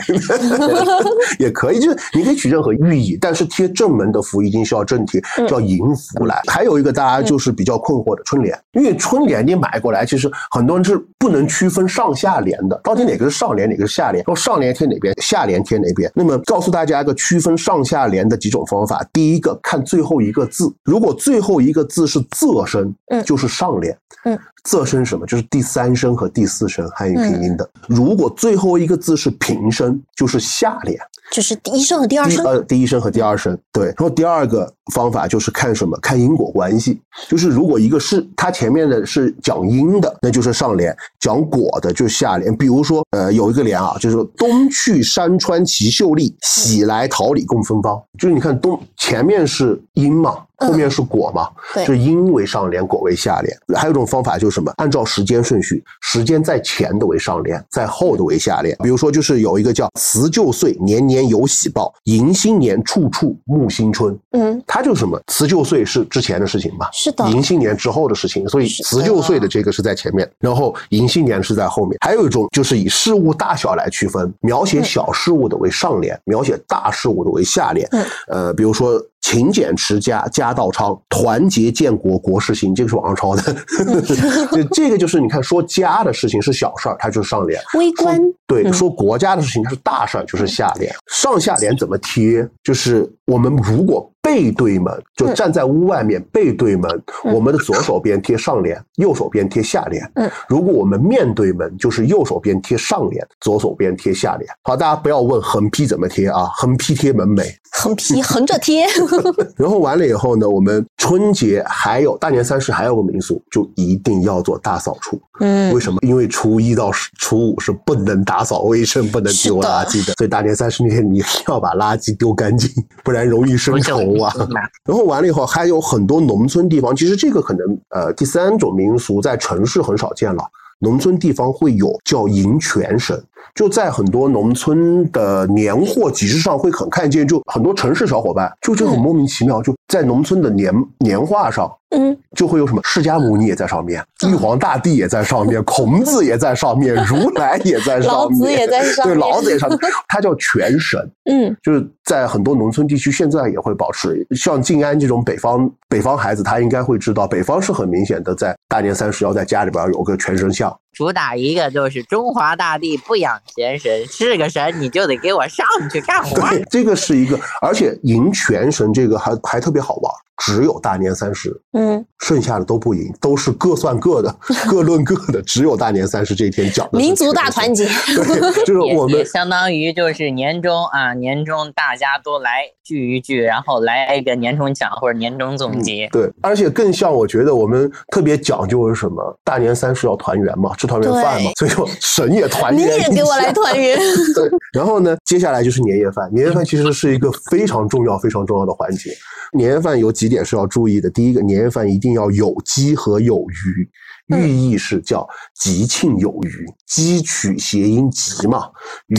Speaker 1: 也可以，就是你可以取任何寓意，但是贴正门的符一定是要正贴，
Speaker 2: 嗯
Speaker 1: 叫迎福来。还有一个大家就是比较困惑的春联，因为春联你买过来，其实很多人是不能区分上下联的，到底哪个是上联，哪个是下联，然后上联贴哪边，下联贴哪边。那么告诉大家一个区分上下联的几种方法，第一个看最后一个字，如果最后一个字是仄声，
Speaker 2: 嗯
Speaker 1: 就是上联。
Speaker 2: 嗯，
Speaker 1: 仄声什么？就是第三声和第四声汉语拼音的。如果最后一个字是平声，就是下联。
Speaker 2: 就是第一声和第二声，
Speaker 1: 呃第一声和第二声，对。然后第二个方法就是看什么？看因果关系。就是如果一个是它前面的是讲因的，那就是上联；讲果的就是下联。比如说，呃，有一个联啊，就是说冬去山川齐秀丽，喜来桃李共芬芳。就是你看东前面是因嘛，
Speaker 2: 嗯
Speaker 1: 后面是果嘛，
Speaker 2: 对
Speaker 1: 就是因为上联，果为下联。还有一种方法就是什么？按照时间顺序，时间在前的为上联，在后的为下联。比如说，就是有一个叫“辞旧岁，年年有喜报；迎新年，处处沐新春”。
Speaker 2: 嗯，
Speaker 1: 它就是什么？辞旧岁是之前的事情嘛？
Speaker 2: 是的，
Speaker 1: 迎新年之后的事情，所以辞旧岁的这个是在前面，然后迎新年是在后面。还有一种就是以事物大小来区分，描写小事物的为上联，描写大事物的为下联。
Speaker 2: 嗯
Speaker 1: 呃，比如说勤俭持家，家道昌；团结建国，国事兴。这个是网上抄的。这这个就是你看，说家的事情是小事儿，它就是上联。
Speaker 2: 微观
Speaker 1: 对，
Speaker 2: 嗯
Speaker 1: 说国家的事情它是大事儿，就是下联。上下联怎么贴？就是我们如果背对门，就
Speaker 2: 嗯
Speaker 1: 站在屋外面背对门，
Speaker 2: 嗯
Speaker 1: 我们的左手边贴上联，右手边贴下联。
Speaker 2: 嗯，
Speaker 1: 如果我们面对门，就是右手边贴上联，左手边贴下联。好，大家不要问横批怎么贴啊，横批贴门楣。
Speaker 2: 横批横着贴，
Speaker 1: 然后完了以后呢，我们春节还有大年三十还有个民俗，就一定要做大扫除。
Speaker 2: 嗯
Speaker 1: 为，什么？因为初一到初五是不能打扫卫生、不能丢垃圾的，所以大年三十那天你要把垃圾丢干净，不然容易生虫啊。然后完了以后，还有很多农村地方，其实这个可能呃，第三种民俗在城市很少见了。农村地方会有叫迎泉神，就在很多农村的年货集市上会很看见，就很多城市小伙伴就就很莫名其妙，就在农村的年年画上
Speaker 2: 嗯，
Speaker 1: 就会有什么释迦牟尼也在上面，玉皇大帝也在上面，孔子也在上面，如 来也在上面，
Speaker 2: 老子也在上面对，
Speaker 1: 老子也上面，他叫全神。
Speaker 2: 嗯，
Speaker 1: 就是在很多农村地区，现在也会保持。像静安这种北方北方孩子，他应该会知道，北方是很明显的，在大年三十要在家里边有个全神像。
Speaker 4: 主打一个就是中华大地不养闲神，是个神你就得给我上去干活。
Speaker 1: 对，这个是一个，而且迎全神这个还还特别好玩，只有大年三十，
Speaker 2: 嗯，
Speaker 1: 剩下的都不赢，都是各算各的，各论各的，只有大年三十这一天讲的
Speaker 2: 民族大团结，
Speaker 1: 对，就是我们
Speaker 4: 相当于就是年终啊，年终大家都来聚一聚，然后来一个年终奖或者年终总结。
Speaker 1: 对，而且更像我觉得我们特别讲究的是什么？大年三十要团圆嘛，吃团圆饭嘛，所以说神也团
Speaker 2: 你
Speaker 1: 圆你。
Speaker 2: 也给我来团圆。
Speaker 1: 对，然后呢，接下来就是年夜饭。年夜饭其实是一个非常重要、非常重要的环节。年夜饭有几点是要注意的。第一个，年夜饭一定要有鸡和有鱼，寓意是叫吉庆有余。鸡取谐音吉嘛，鱼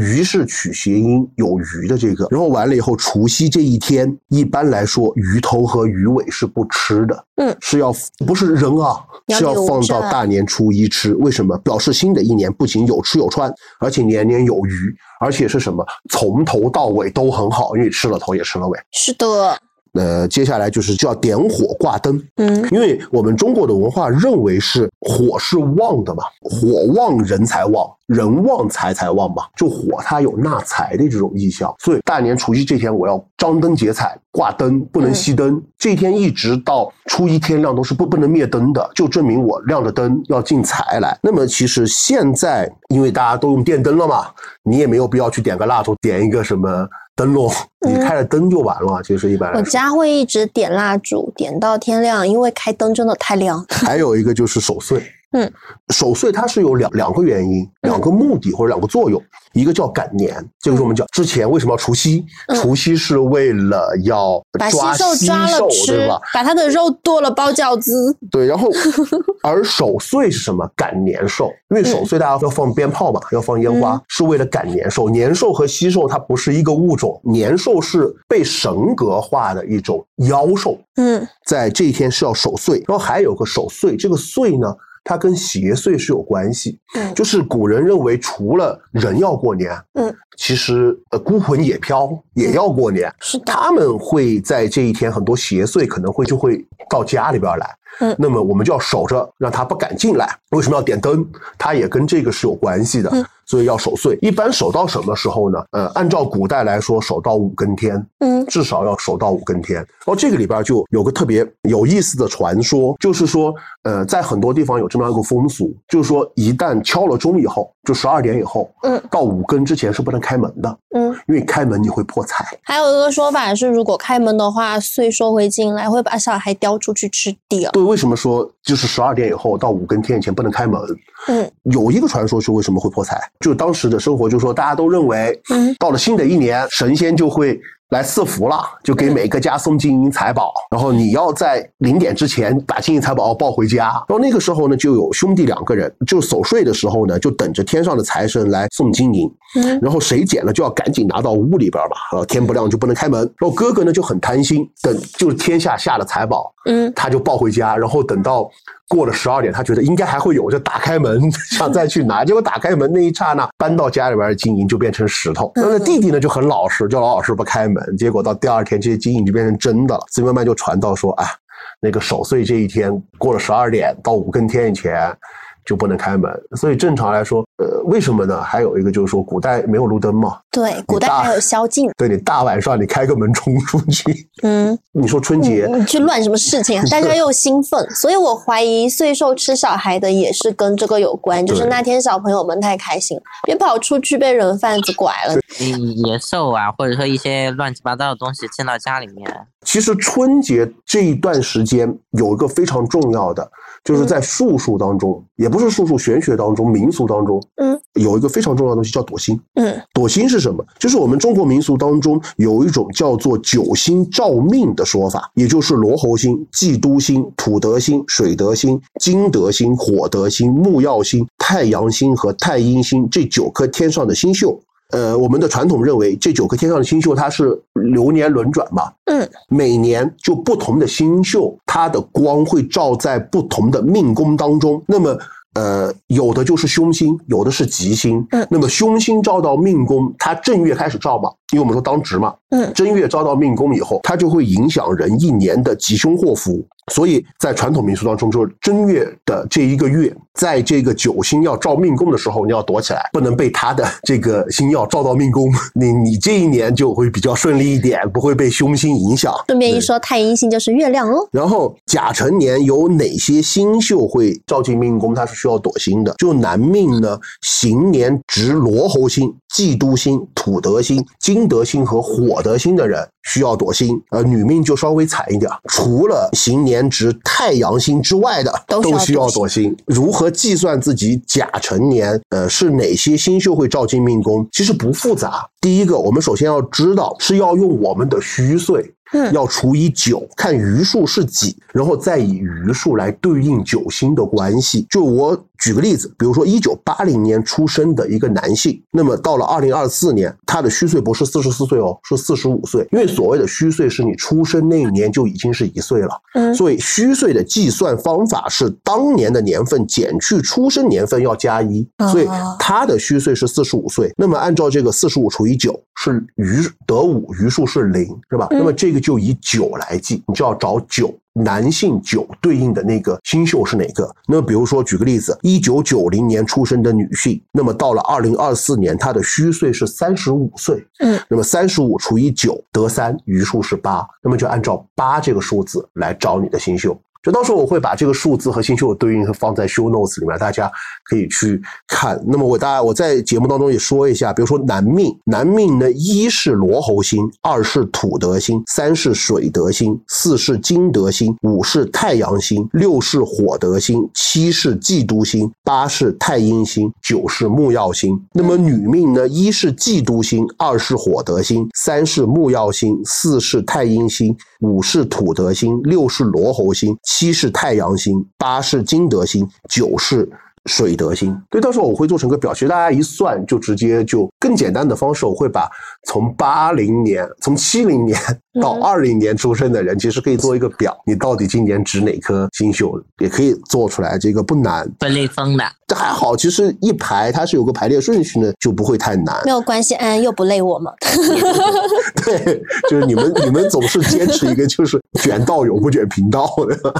Speaker 1: 鱼是取谐音有余的这个。然后完了以后，除夕这一天，一般来说鱼头和鱼尾是不吃的，
Speaker 2: 嗯，
Speaker 1: 是要不是扔啊，是要放到大年初一吃。为什么？表示新的一年不仅有吃有穿，而且年年有余，而且是什么？从头到尾都很好，因为吃了头也吃了尾。
Speaker 2: 是的，
Speaker 1: 呃，接下来就是叫点火挂灯，
Speaker 2: 嗯。
Speaker 1: 因为我们中国的文化认为是火是旺的嘛，火旺人才旺，人旺财才旺嘛，就火它有纳财的这种意象，所以大年除夕这天我要张灯结彩，挂灯不能熄灯，这一天一直到初一天亮都是不不能灭灯的，就证明我亮着灯要进财来。那么其实现在因为大家都用电灯了嘛，你也没有必要去点个蜡烛，点一个什么灯笼，你
Speaker 2: 嗯
Speaker 1: 开了灯就完了。其实一般
Speaker 2: 我
Speaker 1: 来说，
Speaker 2: 家会一直点蜡烛，点到天亮，因为开灯真的太亮。
Speaker 1: 还有一个就是守岁。
Speaker 2: 嗯，
Speaker 1: 守岁它是有两两个原因、两个目的或者两个作用，一个叫赶年，这个是我们讲之前为什么要除夕？
Speaker 2: 嗯
Speaker 1: 除夕是为了要抓
Speaker 2: 抓了
Speaker 1: 吃，对吧？，
Speaker 2: 把它的肉剁了包饺子。
Speaker 1: 对，然后而守岁是什么？赶年兽，因为守岁大家要放鞭炮嘛，要放烟花，
Speaker 2: 嗯
Speaker 1: 是为了赶年兽。年兽和西兽它不是一个物种，年兽是被神格化的一种妖兽，
Speaker 2: 嗯
Speaker 1: 在这一天是要守岁。然后还有个守岁，这个岁呢，它跟邪祟是有关系。
Speaker 2: 嗯
Speaker 1: 就是古人认为，除了人要过年，
Speaker 2: 嗯，
Speaker 1: 其实呃孤魂野飘也要过年。
Speaker 2: 是的，
Speaker 1: 他们会在这一天，很多邪祟可能会就会到家里边来，
Speaker 2: 嗯
Speaker 1: 那么我们就要守着，让他不敢进来。为什么要点灯？它也跟这个是有关系的，
Speaker 2: 嗯
Speaker 1: 所以要守岁。一般守到什么时候呢？呃，按照古代来说，守到五更天，
Speaker 2: 嗯
Speaker 1: 至少要守到五更天。然后这个里边就有个特别有意思的传说，就是说，呃，在很多地方有这么样一个风俗，就是说一旦敲了钟以后，就十二点以后，
Speaker 2: 嗯，
Speaker 1: 到五更之前是不能开门的，
Speaker 2: 嗯。
Speaker 1: 因为开门你会破财。
Speaker 2: 还有一个说法是，如果开门的话，岁兽会进来，会把小孩叼出去吃掉。
Speaker 1: 对，为什么说就是十二点以后到五更天以前不能开门？
Speaker 2: 嗯
Speaker 1: 有一个传说是为什么会破财？就当时的生活，就是说大家都认为，
Speaker 2: 嗯
Speaker 1: 到了新的一年，神仙就会来赐福了，就给每个家送金银财宝，然后你要在零点之前把金银财宝抱回家。然后那个时候呢，就有兄弟两个人，就守岁的时候呢，就等着天上的财神来送金银，
Speaker 2: 嗯
Speaker 1: 然后谁捡了就要赶紧拿到屋里边嘛，呃，天不亮就不能开门。然后哥哥呢就很贪心，等就是天下下了财宝，
Speaker 2: 嗯
Speaker 1: 他就抱回家，然后等到过了十二点，他觉得应该还会有，就打开门 想再去拿，结果打开门那一刹那，搬到家里边的金银就变成石头。那那弟弟呢就很老实，就老老实不开门，结果到第二天这些金银就变成真的了。所以慢慢就传到说，啊，那个守岁这一天过了十二点到五更天以前。就不能开门，所以正常来说，呃，为什么呢？还有一个就是说，古代没有路灯嘛，
Speaker 2: 对，古代还有宵禁。
Speaker 1: 对你大晚上你开个门冲出去，
Speaker 2: 嗯，
Speaker 1: 你说春节
Speaker 2: 你你去乱什么事情啊？大家又兴奋，所以我怀疑岁兽吃小孩的也是跟这个有关，就是那天小朋友们太开心，别跑出去被人贩子拐了。
Speaker 5: 野兽啊，或者说一些乱七八糟的东西进到家里面，
Speaker 1: 其实春节这一段时间有一个非常重要的，就是在术数当中，也不是术数玄学当中，民俗当中，
Speaker 2: 嗯，
Speaker 1: 有一个非常重要的东西叫躲星。
Speaker 2: 嗯
Speaker 1: 躲星是什么？就是我们中国民俗当中有一种叫做九星照命的说法，也就是罗侯星、忌都星、土德星、水德星、金德星、火德星、木曜星、太阳星和太阴星这九颗天上的星宿。呃，我们的传统认为这九颗天上的星宿它是流年轮转嘛，
Speaker 2: 嗯
Speaker 1: 每年就不同的星宿，它的光会照在不同的命宫当中。那么，呃，有的就是凶星，有的是吉星。
Speaker 2: 嗯
Speaker 1: 那么凶星照到命宫，它正月开始照嘛，因为我们说当值嘛，
Speaker 2: 嗯
Speaker 1: 正月照到命宫以后，它就会影响人一年的吉凶祸福。所以在传统民俗当中，就是正月的这一个月，在这个九星要照命宫的时候，你要躲起来，不能被他的这个星耀照到命宫，你你这一年就会比较顺利一点，不会被凶星影响。
Speaker 2: 顺便一说，太阴星就是月亮哦。
Speaker 1: 然后甲辰年有哪些星宿会照进命宫？它是需要躲星的。就男命呢，行年值罗侯星、忌妒星、土德星、金德星和火德星的人需要躲星。呃，女命就稍微惨一点，除了行年值太阳星之外的
Speaker 2: 都需要躲星。
Speaker 1: 如何计算自己甲辰年？呃，是哪些星宿会照进命宫？其实不复杂。第一个，我们首先要知道是要用我们的虚岁。
Speaker 2: 嗯
Speaker 1: 要除以九，看余数是几，然后再以余数来对应九星的关系。就我举个例子，比如说一九八零年出生的一个男性，那么到了二零二四年，他的虚岁不是四十四岁哦，是四十五岁。因为所谓的虚岁是你出生那一年就已经是一岁了，
Speaker 2: 嗯
Speaker 1: 所以虚岁的计算方法是当年的年份减去出生年份要加一，所以
Speaker 2: 哦
Speaker 1: 他的虚岁是四十五岁。那么按照这个四十五除以九是余得五，余数是零，是吧？
Speaker 2: 嗯
Speaker 1: 那么这个就以九来计，你就要找九。男性九对应的那个星宿是哪个？那么比如说举个例子，一九九零年出生的女性，那么到了二零二四年，她的虚岁是三十五岁，
Speaker 2: 嗯，
Speaker 1: 那么三十五除以九得三，余数是八，那么就按照八这个数字来找你的星宿。就到时候我会把这个数字和星宿的对应放在 show notes 里面，大家可以去看。那么我大家我在节目当中也说一下，比如说男命，男命呢一是罗侯星，二是土德星，三是水德星，四是金德星，五是太阳星，六是火德星，七是嫉妒星，八是太阴星，九是木曜星。那么女命呢，一是嫉妒星，二是火德星，三是木曜星，四是太阴星，五是土德星，六是罗侯星，七是太阳星，八是金德星，九是。水德星，对，到时候我会做成个表，其实大家一算就直接就更简单的方式，我会把从八零年、从七零年到二零年出生的人，其实可以做一个表，你到底今年值哪颗星宿，也可以做出来，这个不难。
Speaker 4: 会类风的，
Speaker 1: 这还好，其实一排它是有个排列顺序呢，就不会太难。
Speaker 2: 没有关系，安安又不累我嘛。
Speaker 1: 对，就是你们你们总是坚持一个就是卷道永不卷贫道的。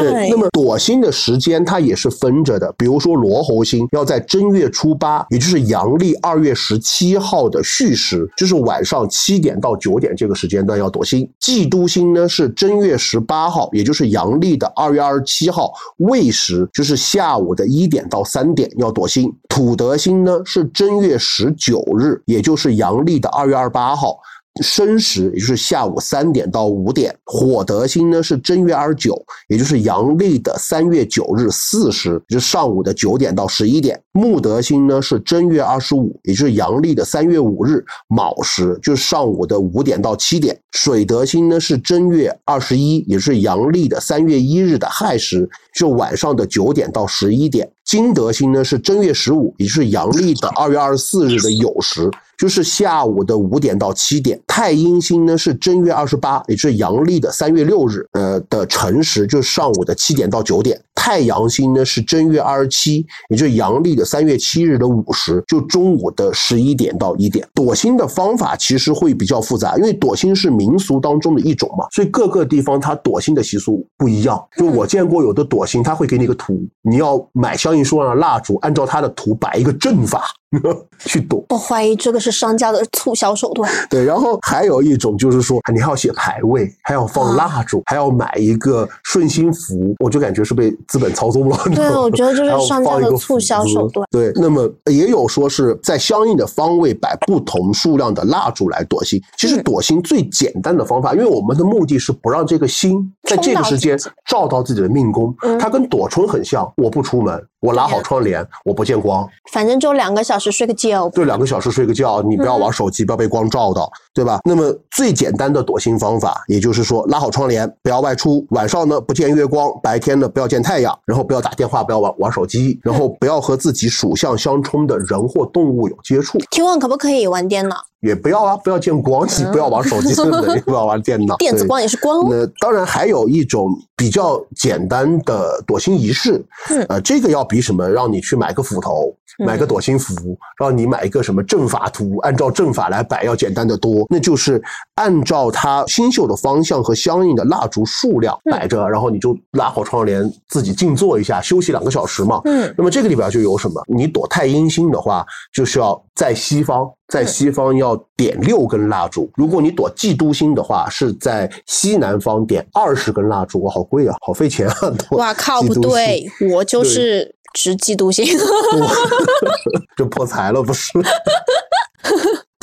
Speaker 1: 对，那么躲星的时间它也是分着的，比如说罗侯星要在正月初八，也就是阳历二月十七号的戌时，就是晚上七点到九点这个时间段要躲星。嫉妒星呢是正月十八号，也就是阳历的二月二十七号未时，就是下午的一点到三点要躲星。土德星呢是正月十九日，也就是阳历的二月二十八号。申时，也就是下午三点到五点；火德星呢是正月二十九，也就是阳历的三月九日巳时，就是上午的九点到十一点；木德星呢是正月二十五，也就是阳历的三月五日卯时，就是上午的五点到七点；水德星呢是正月二十一，也就是阳历的三月一日的亥时，就晚上的九点到十一点；金德星呢是正月十五，也就是阳历的二月二十四日的酉时。就是下午的五点到七点，太阴星呢是正月二十八，也就是阳历的三月六日，呃的辰时，就是上午的七点到九点。太阳星呢是正月二十七，也就是阳历的三月七日的午时，就中午的十一点到一点。躲星的方法其实会比较复杂，因为躲星是民俗当中的一种嘛，所以各个地方它躲星的习俗不一样。就我见过有的躲星，他会给你个图，你要买香印书上的蜡烛，按照他的图摆一个阵法。去躲。
Speaker 2: 我怀疑这个是商家的促销手段。
Speaker 1: 对，然后还有一种就是说，你还要写排位，还要放蜡烛，还要买一个顺心符，我就感觉是被资本操纵了。
Speaker 2: 对，我觉得这是商家的促销手段。
Speaker 1: 对，那么也有说是在相应的方位摆不同数量的蜡烛来躲星。其实躲星最简单的方法，因为我们的目的是不让这个星在这个时间照到自己的命宫，它跟躲春很像。我不出门，我拉好窗帘，我不见光，
Speaker 2: 反正就两个小时睡个觉。
Speaker 1: 对，两个小时睡个觉，你不要玩手机，不要被光照到，对吧？那么最简单的躲星方法，也就是说拉好窗帘，不要外出，晚上呢不见月光，白天呢不要见太阳，然后不要打电话，不要玩玩手机，然后不要和自己属相相冲的人或动物有接触。
Speaker 2: 提问可不可以玩电脑？
Speaker 1: 也不要啊，不要见光，你 不要玩手机，对不要玩电脑。
Speaker 2: 电子光也是光。
Speaker 1: 那当然还有一种比较简单的躲星仪式，呃，这个要比什么让你去买个斧头，买个躲星符，让你买一个什么阵法图，按照阵法来摆要简单的多。那就是按照它星宿的方向和相应的蜡烛数量摆着，然后你就拉好窗帘，自己静坐一下，休息两个小时嘛。
Speaker 2: 嗯。
Speaker 1: 那么这个里边就有什么？你躲太阴星的话，就是要在西方。在西方要点六根蜡烛，如果你躲嫉妒星的话，是在西南方点二十根蜡烛。哇，好贵啊，好费钱啊！
Speaker 2: 哇靠，不对，我就是值嫉妒星，
Speaker 1: 就 破财了，不是？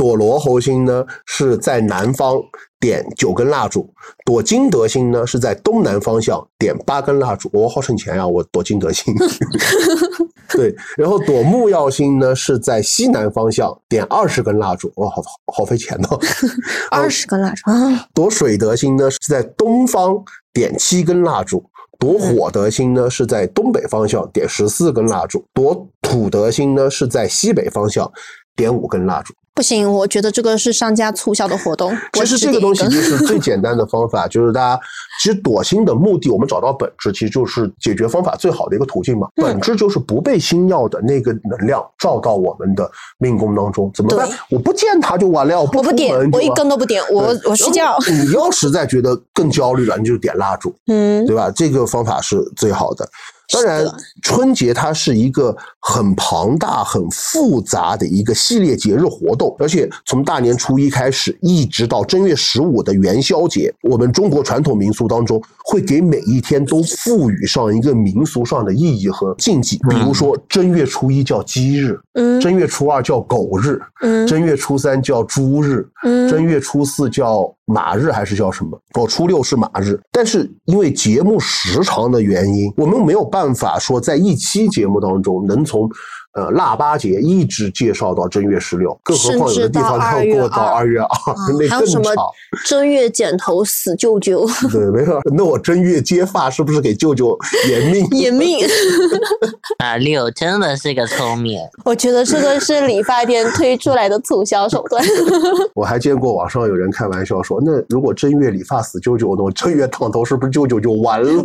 Speaker 1: 躲罗侯星呢，是在南方点九根蜡烛；躲金德星呢，是在东南方向点八根蜡烛。我好省钱呀，我躲金德星。对，然后躲木曜星呢，是在西南方向点二十根蜡烛。哇，好好费钱 呢，
Speaker 2: 二十根蜡烛啊！
Speaker 1: 躲水德星呢，是在东方点七根蜡烛；躲火德星呢，是在东北方向点十四根蜡烛；躲土德星呢，是在西北方向点五根蜡烛。
Speaker 2: 不行，我觉得这个是商家促销的活动。
Speaker 1: 其实这个东西就是最简单的方法，就是大家其实躲星的目的，我们找到本质，其实就是解决方法最好的一个途径嘛。本质就是不被星耀的那个能量照到我们的命宫当中，怎么办？我不见它就完了，我
Speaker 2: 不点，我一根都不点，我我睡觉。
Speaker 1: 你要实在觉得更焦虑了，你就点蜡烛，嗯，对吧？这个方法是最好的。当然，春节它是一个很庞大、很复杂的一个系列节日活动，而且从大年初一开始，一直到正月十五的元宵节，我们中国传统民俗当中会给每一天都赋予上一个民俗上的意义和禁忌。比如说，正月初一叫鸡日，
Speaker 2: 嗯。
Speaker 1: 正月初二叫狗日，
Speaker 2: 嗯。
Speaker 1: 正月初三叫猪日，嗯。正
Speaker 2: 嗯，
Speaker 1: 月初四叫马日还是叫什么？我，初六是马日。但是因为节目时长的原因，我们没有办法说在一期节目当中能从呃腊八节一直介绍到正月十六，更何况有的地方要过到二月二，
Speaker 2: 啊
Speaker 1: 那更
Speaker 2: 还有什么
Speaker 1: 长。
Speaker 2: 正月剪头死舅舅，
Speaker 1: 对，没错。那我正月接发是不是给舅舅 延命？
Speaker 2: 延命。
Speaker 4: 啊，六真的是个聪明。
Speaker 2: 我觉得这个是理发店推出来的促销手段。
Speaker 1: 我还见过网上有人开玩笑说，那如果正月理发死舅舅，那我正月烫头是不是舅舅就完了？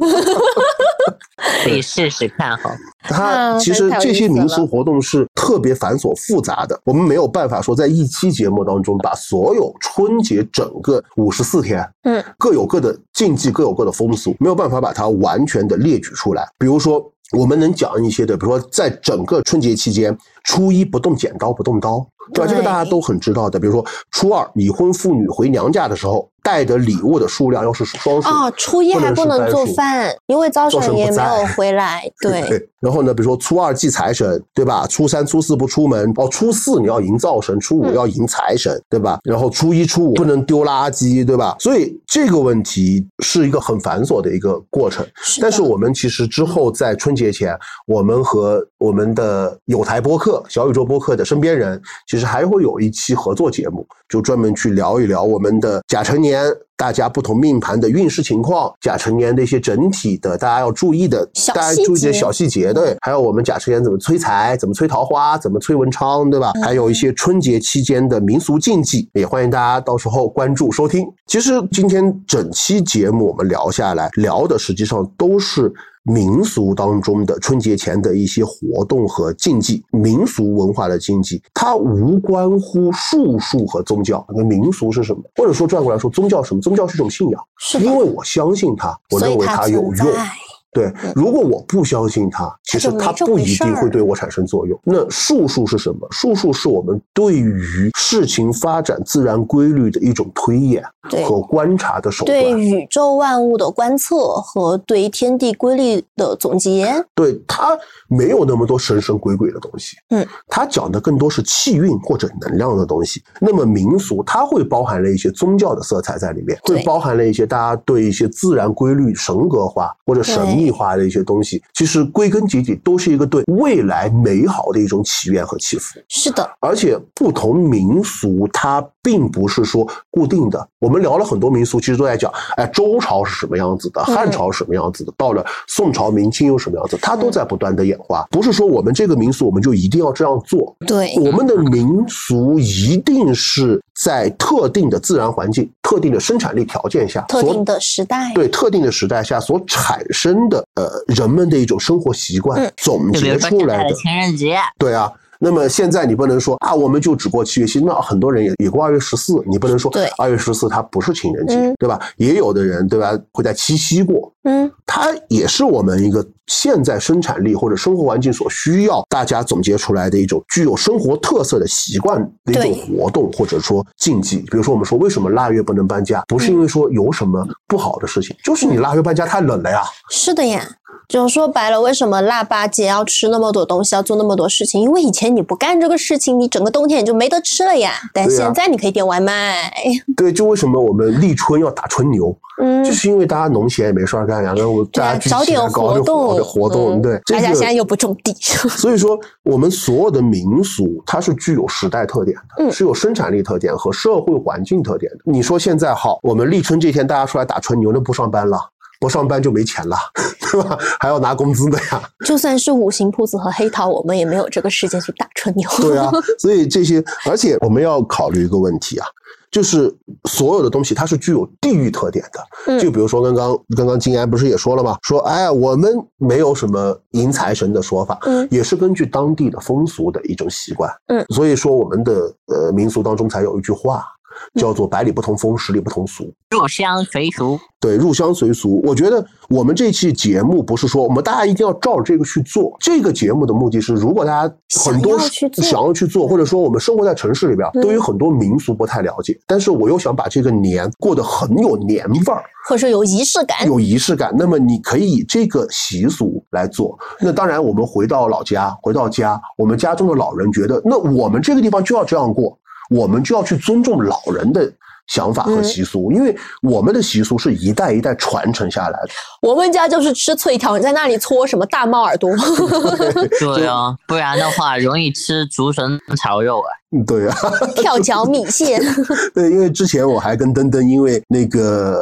Speaker 4: 可以试试看哈。
Speaker 1: 它
Speaker 2: 啊
Speaker 1: 其实这些民俗活动是特别繁琐复杂的，我们没有办法说在一期节目当中把所有春节整个五十四天，
Speaker 2: 嗯，
Speaker 1: 各有各的禁忌，各有各的风俗，没有办法把它完全的列举出来。比如说，我们能讲一些的，比如说在整个春节期间，初一不动剪刀，不动刀，对吧？这个大家都很知道的。比如说初二已婚妇女回娘家的时候，带的礼物的数量要是双数。
Speaker 2: 哦，初一还不能做饭，因为灶
Speaker 1: 灶神
Speaker 2: 神爷没有回来。对，
Speaker 1: 对，然后呢，比如说初二祭财神，对吧？初三、初四不出门，哦，初四你要迎灶神，初五
Speaker 2: 嗯
Speaker 1: 要迎财神，对吧？然后初一、初五不能丢垃圾，对吧？所以这个问题是一个很繁琐的一个过程。
Speaker 2: 是
Speaker 1: 但是我们其实之后在春节前，我们和我们的有台播客、小宇宙播客的身边人，其实还会有一期合作节目，就专门去聊一聊我们的甲辰年。大家不同命盘的运势情况，甲辰年的一些整体的大家要注意的，大家注意些小细节，对，还有我们甲辰年怎么催财，怎么催桃花，怎么催文昌，对吧？还有一些春节期间的民俗禁忌，也欢迎大家到时候关注收听。其实今天整期节目我们聊下来，聊的实际上都是。民俗当中的春节前的一些活动和禁忌，民俗文化的禁忌，它无关乎术数和宗教。那民俗是什么？或者说转过来说，宗教是什么？宗教是一种信仰，
Speaker 2: 是
Speaker 1: 因为我相信它，我认为
Speaker 2: 它
Speaker 1: 有用。对，如果我不相信它，其实它不一定会对我产生作用。那术数是什么？术数是我们对于事情发展自然规律的一种推演和观察的手段。
Speaker 2: 对宇宙万物的观测和对天地规律的总结，
Speaker 1: 对它没有那么多神神鬼鬼的东西，
Speaker 2: 嗯，
Speaker 1: 它讲的更多是气运或者能量的东西。那么民俗它会包含了一些宗教的色彩在里面，会包含了一些大家对一些自然规律神格化或者神秘化的一些东西。其实归根结底都是一个对未来美好的一种祈愿和祈福。
Speaker 2: 是的，
Speaker 1: 而且不同民俗它并不是说固定的。我们聊了很多民俗，其实都在讲，哎，周朝是什么样子的，
Speaker 2: 嗯
Speaker 1: 汉朝是什么样子的，到了宋朝、明清又什么样子，它都在不断的演化。不是说我们这个民俗我们就一定要这样做，
Speaker 2: 对，
Speaker 1: 我们的民俗一定是在特定的自然环境、特定的生产力条件下
Speaker 2: 特定的时代，
Speaker 1: 对特定的时代下所产生的呃人们的一种生活习惯
Speaker 2: 嗯
Speaker 1: 总结出来的。
Speaker 4: 情人节，
Speaker 1: 对啊，那么现在你不能说啊，我们就只过七月七，那很多人也也过二月十四，你不能说
Speaker 2: 对
Speaker 1: 二月十四它不是情人节，
Speaker 2: 嗯
Speaker 1: 对吧？也有的人对吧会在七夕过，
Speaker 2: 嗯，
Speaker 1: 它也是我们一个现在生产力或者生活环境所需要，大家总结出来的一种具有生活特色的习惯的一种活动或者说禁忌。比如说我们说为什么腊月不能搬家，不是因为说有什么不好的事情，就是你腊月搬家太冷了呀。
Speaker 2: 是的呀。就说白了，为什么腊八节要吃那么多东西，要做那么多事情？因为以前你不干这个事情，你整个冬天你就没得吃了呀。但现在你可以点外卖，
Speaker 1: 对，就为什么我们立春要打春牛，
Speaker 2: 嗯
Speaker 1: 就，是因为大家农闲也没事儿干呀，然后大家聚
Speaker 2: 找点
Speaker 1: 起来搞点
Speaker 2: 动，
Speaker 1: 活活动，
Speaker 2: 嗯
Speaker 1: 对，
Speaker 2: 大家现在又不种地，
Speaker 1: 所以说，我们所有的民俗，它是具有时代特点的，
Speaker 2: 嗯
Speaker 1: 是有生产力特点和社会环境特点的。你说现在好，我们立春这天大家出来打春牛，那不上班了，不上班就没钱了，对吧？还要拿工资的呀，
Speaker 2: 就算是五行铺子和黑桃，我们也没有这个时间去打春牛。
Speaker 1: 对啊。所以这些，而且我们要考虑一个问题啊。就是所有的东西，它是具有地域特点的。
Speaker 2: 嗯
Speaker 1: 就比如说刚刚刚刚金安不是也说了吗？说哎，我们没有什么迎财神的说法，
Speaker 2: 嗯
Speaker 1: 也是根据当地的风俗的一种习惯。
Speaker 2: 嗯
Speaker 1: 所以说我们的呃民俗当中才有一句话，叫做百里不同风，十里不同俗。
Speaker 4: 入乡随俗，
Speaker 1: 对，入乡随俗。我觉得我们这期节目不是说我们大家一定要照着这个去做。这个节目的目的是，如果大家很多
Speaker 2: 想要去做
Speaker 1: 想要去做，或者说我们生活在城市里边，
Speaker 2: 嗯
Speaker 1: 对于很多民俗不太了解，但是我又想把这个年过得很有年味儿。
Speaker 2: 或者说有仪式感。
Speaker 1: 有仪式感，那么你可以以这个习俗来做。那当然，我们回到老家，回到家，我们家中的老人觉得，那我们这个地方就要这样过，我们就要去尊重老人的想法和习俗，因为我们的习俗是一代一代传承下来的。
Speaker 2: 我们家就是吃脆条，你在那里搓什么大猫耳朵？
Speaker 4: 对啊，不然的话容易吃竹笋炒肉啊。
Speaker 1: 嗯对啊，
Speaker 2: 跳 脚米线，
Speaker 1: 对，因为之前我还跟登登因为那个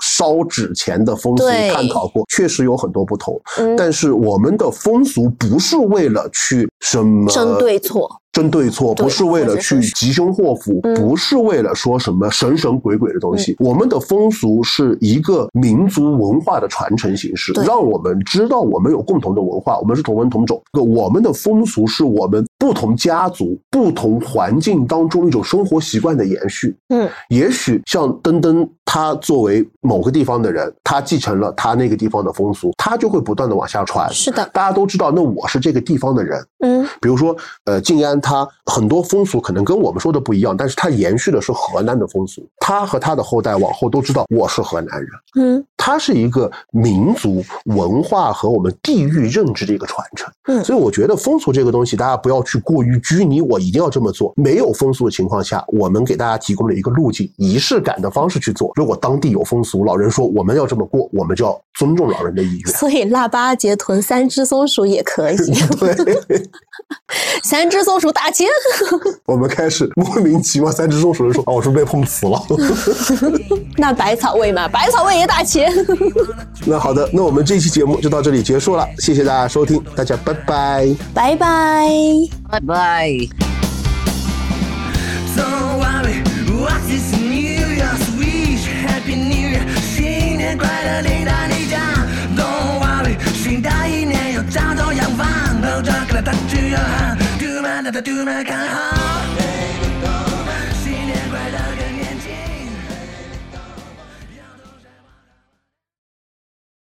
Speaker 1: 烧纸钱的风俗探讨过，确实有很多不同。
Speaker 2: 嗯，
Speaker 1: 但是我们的风俗不是为了去什么
Speaker 2: 争对错，
Speaker 1: 争对错，不是为了去吉凶祸福，
Speaker 2: 嗯
Speaker 1: 不是为了说什么神神鬼鬼的东西。我们的风俗是一个民族文化的传承形式，让我们知道我们有共同的文化，我们是同文同种。这个我们的风俗是我们不同家族、不同环境当中一种生活习惯的延续。
Speaker 2: 嗯，
Speaker 1: 也许像登登，他作为某个地方的人，他继承了他那个地方的风俗，他就会不断的往下传。
Speaker 2: 是的，
Speaker 1: 大家都知道，那我是这个地方的人，
Speaker 2: 嗯，
Speaker 1: 比如说，呃，静安他很多风俗可能跟我们说的不一样，但是他延续的是河南的风俗。他和他的后代往后都知道我是河南人，
Speaker 2: 嗯
Speaker 1: 他是一个民族文化和我们地域认知的一个传承。
Speaker 2: 嗯
Speaker 1: 所以我觉得风俗这个东西，大家不要去过于拘泥，我一定要这么做。没有风俗的情况下，我们给大家提供了一个路径，仪式感的方式去做。如果当地有风俗，老人说我们要这么过，我们就要尊重老人的意愿。
Speaker 2: 所以腊八节囤三只松鼠也可以，
Speaker 1: 对。
Speaker 2: 三只松鼠打钱。
Speaker 1: 我们开始莫名其妙，三只松鼠人说：“啊，我是不是被碰瓷了。
Speaker 2: 那百草味嘛，百草味也打钱。
Speaker 1: 那好的，那我们这期节目就到这里结束了，谢谢大家收听，大家拜拜。
Speaker 2: 拜拜。
Speaker 4: 拜拜。
Speaker 6: Don't worry, what is New Year's wish? Happy New Year，新年快乐，你大你家。Don't worry，新的一年要朝朝阳光，抱着个大太阳，嘟嘛哒哒嘟嘛刚好。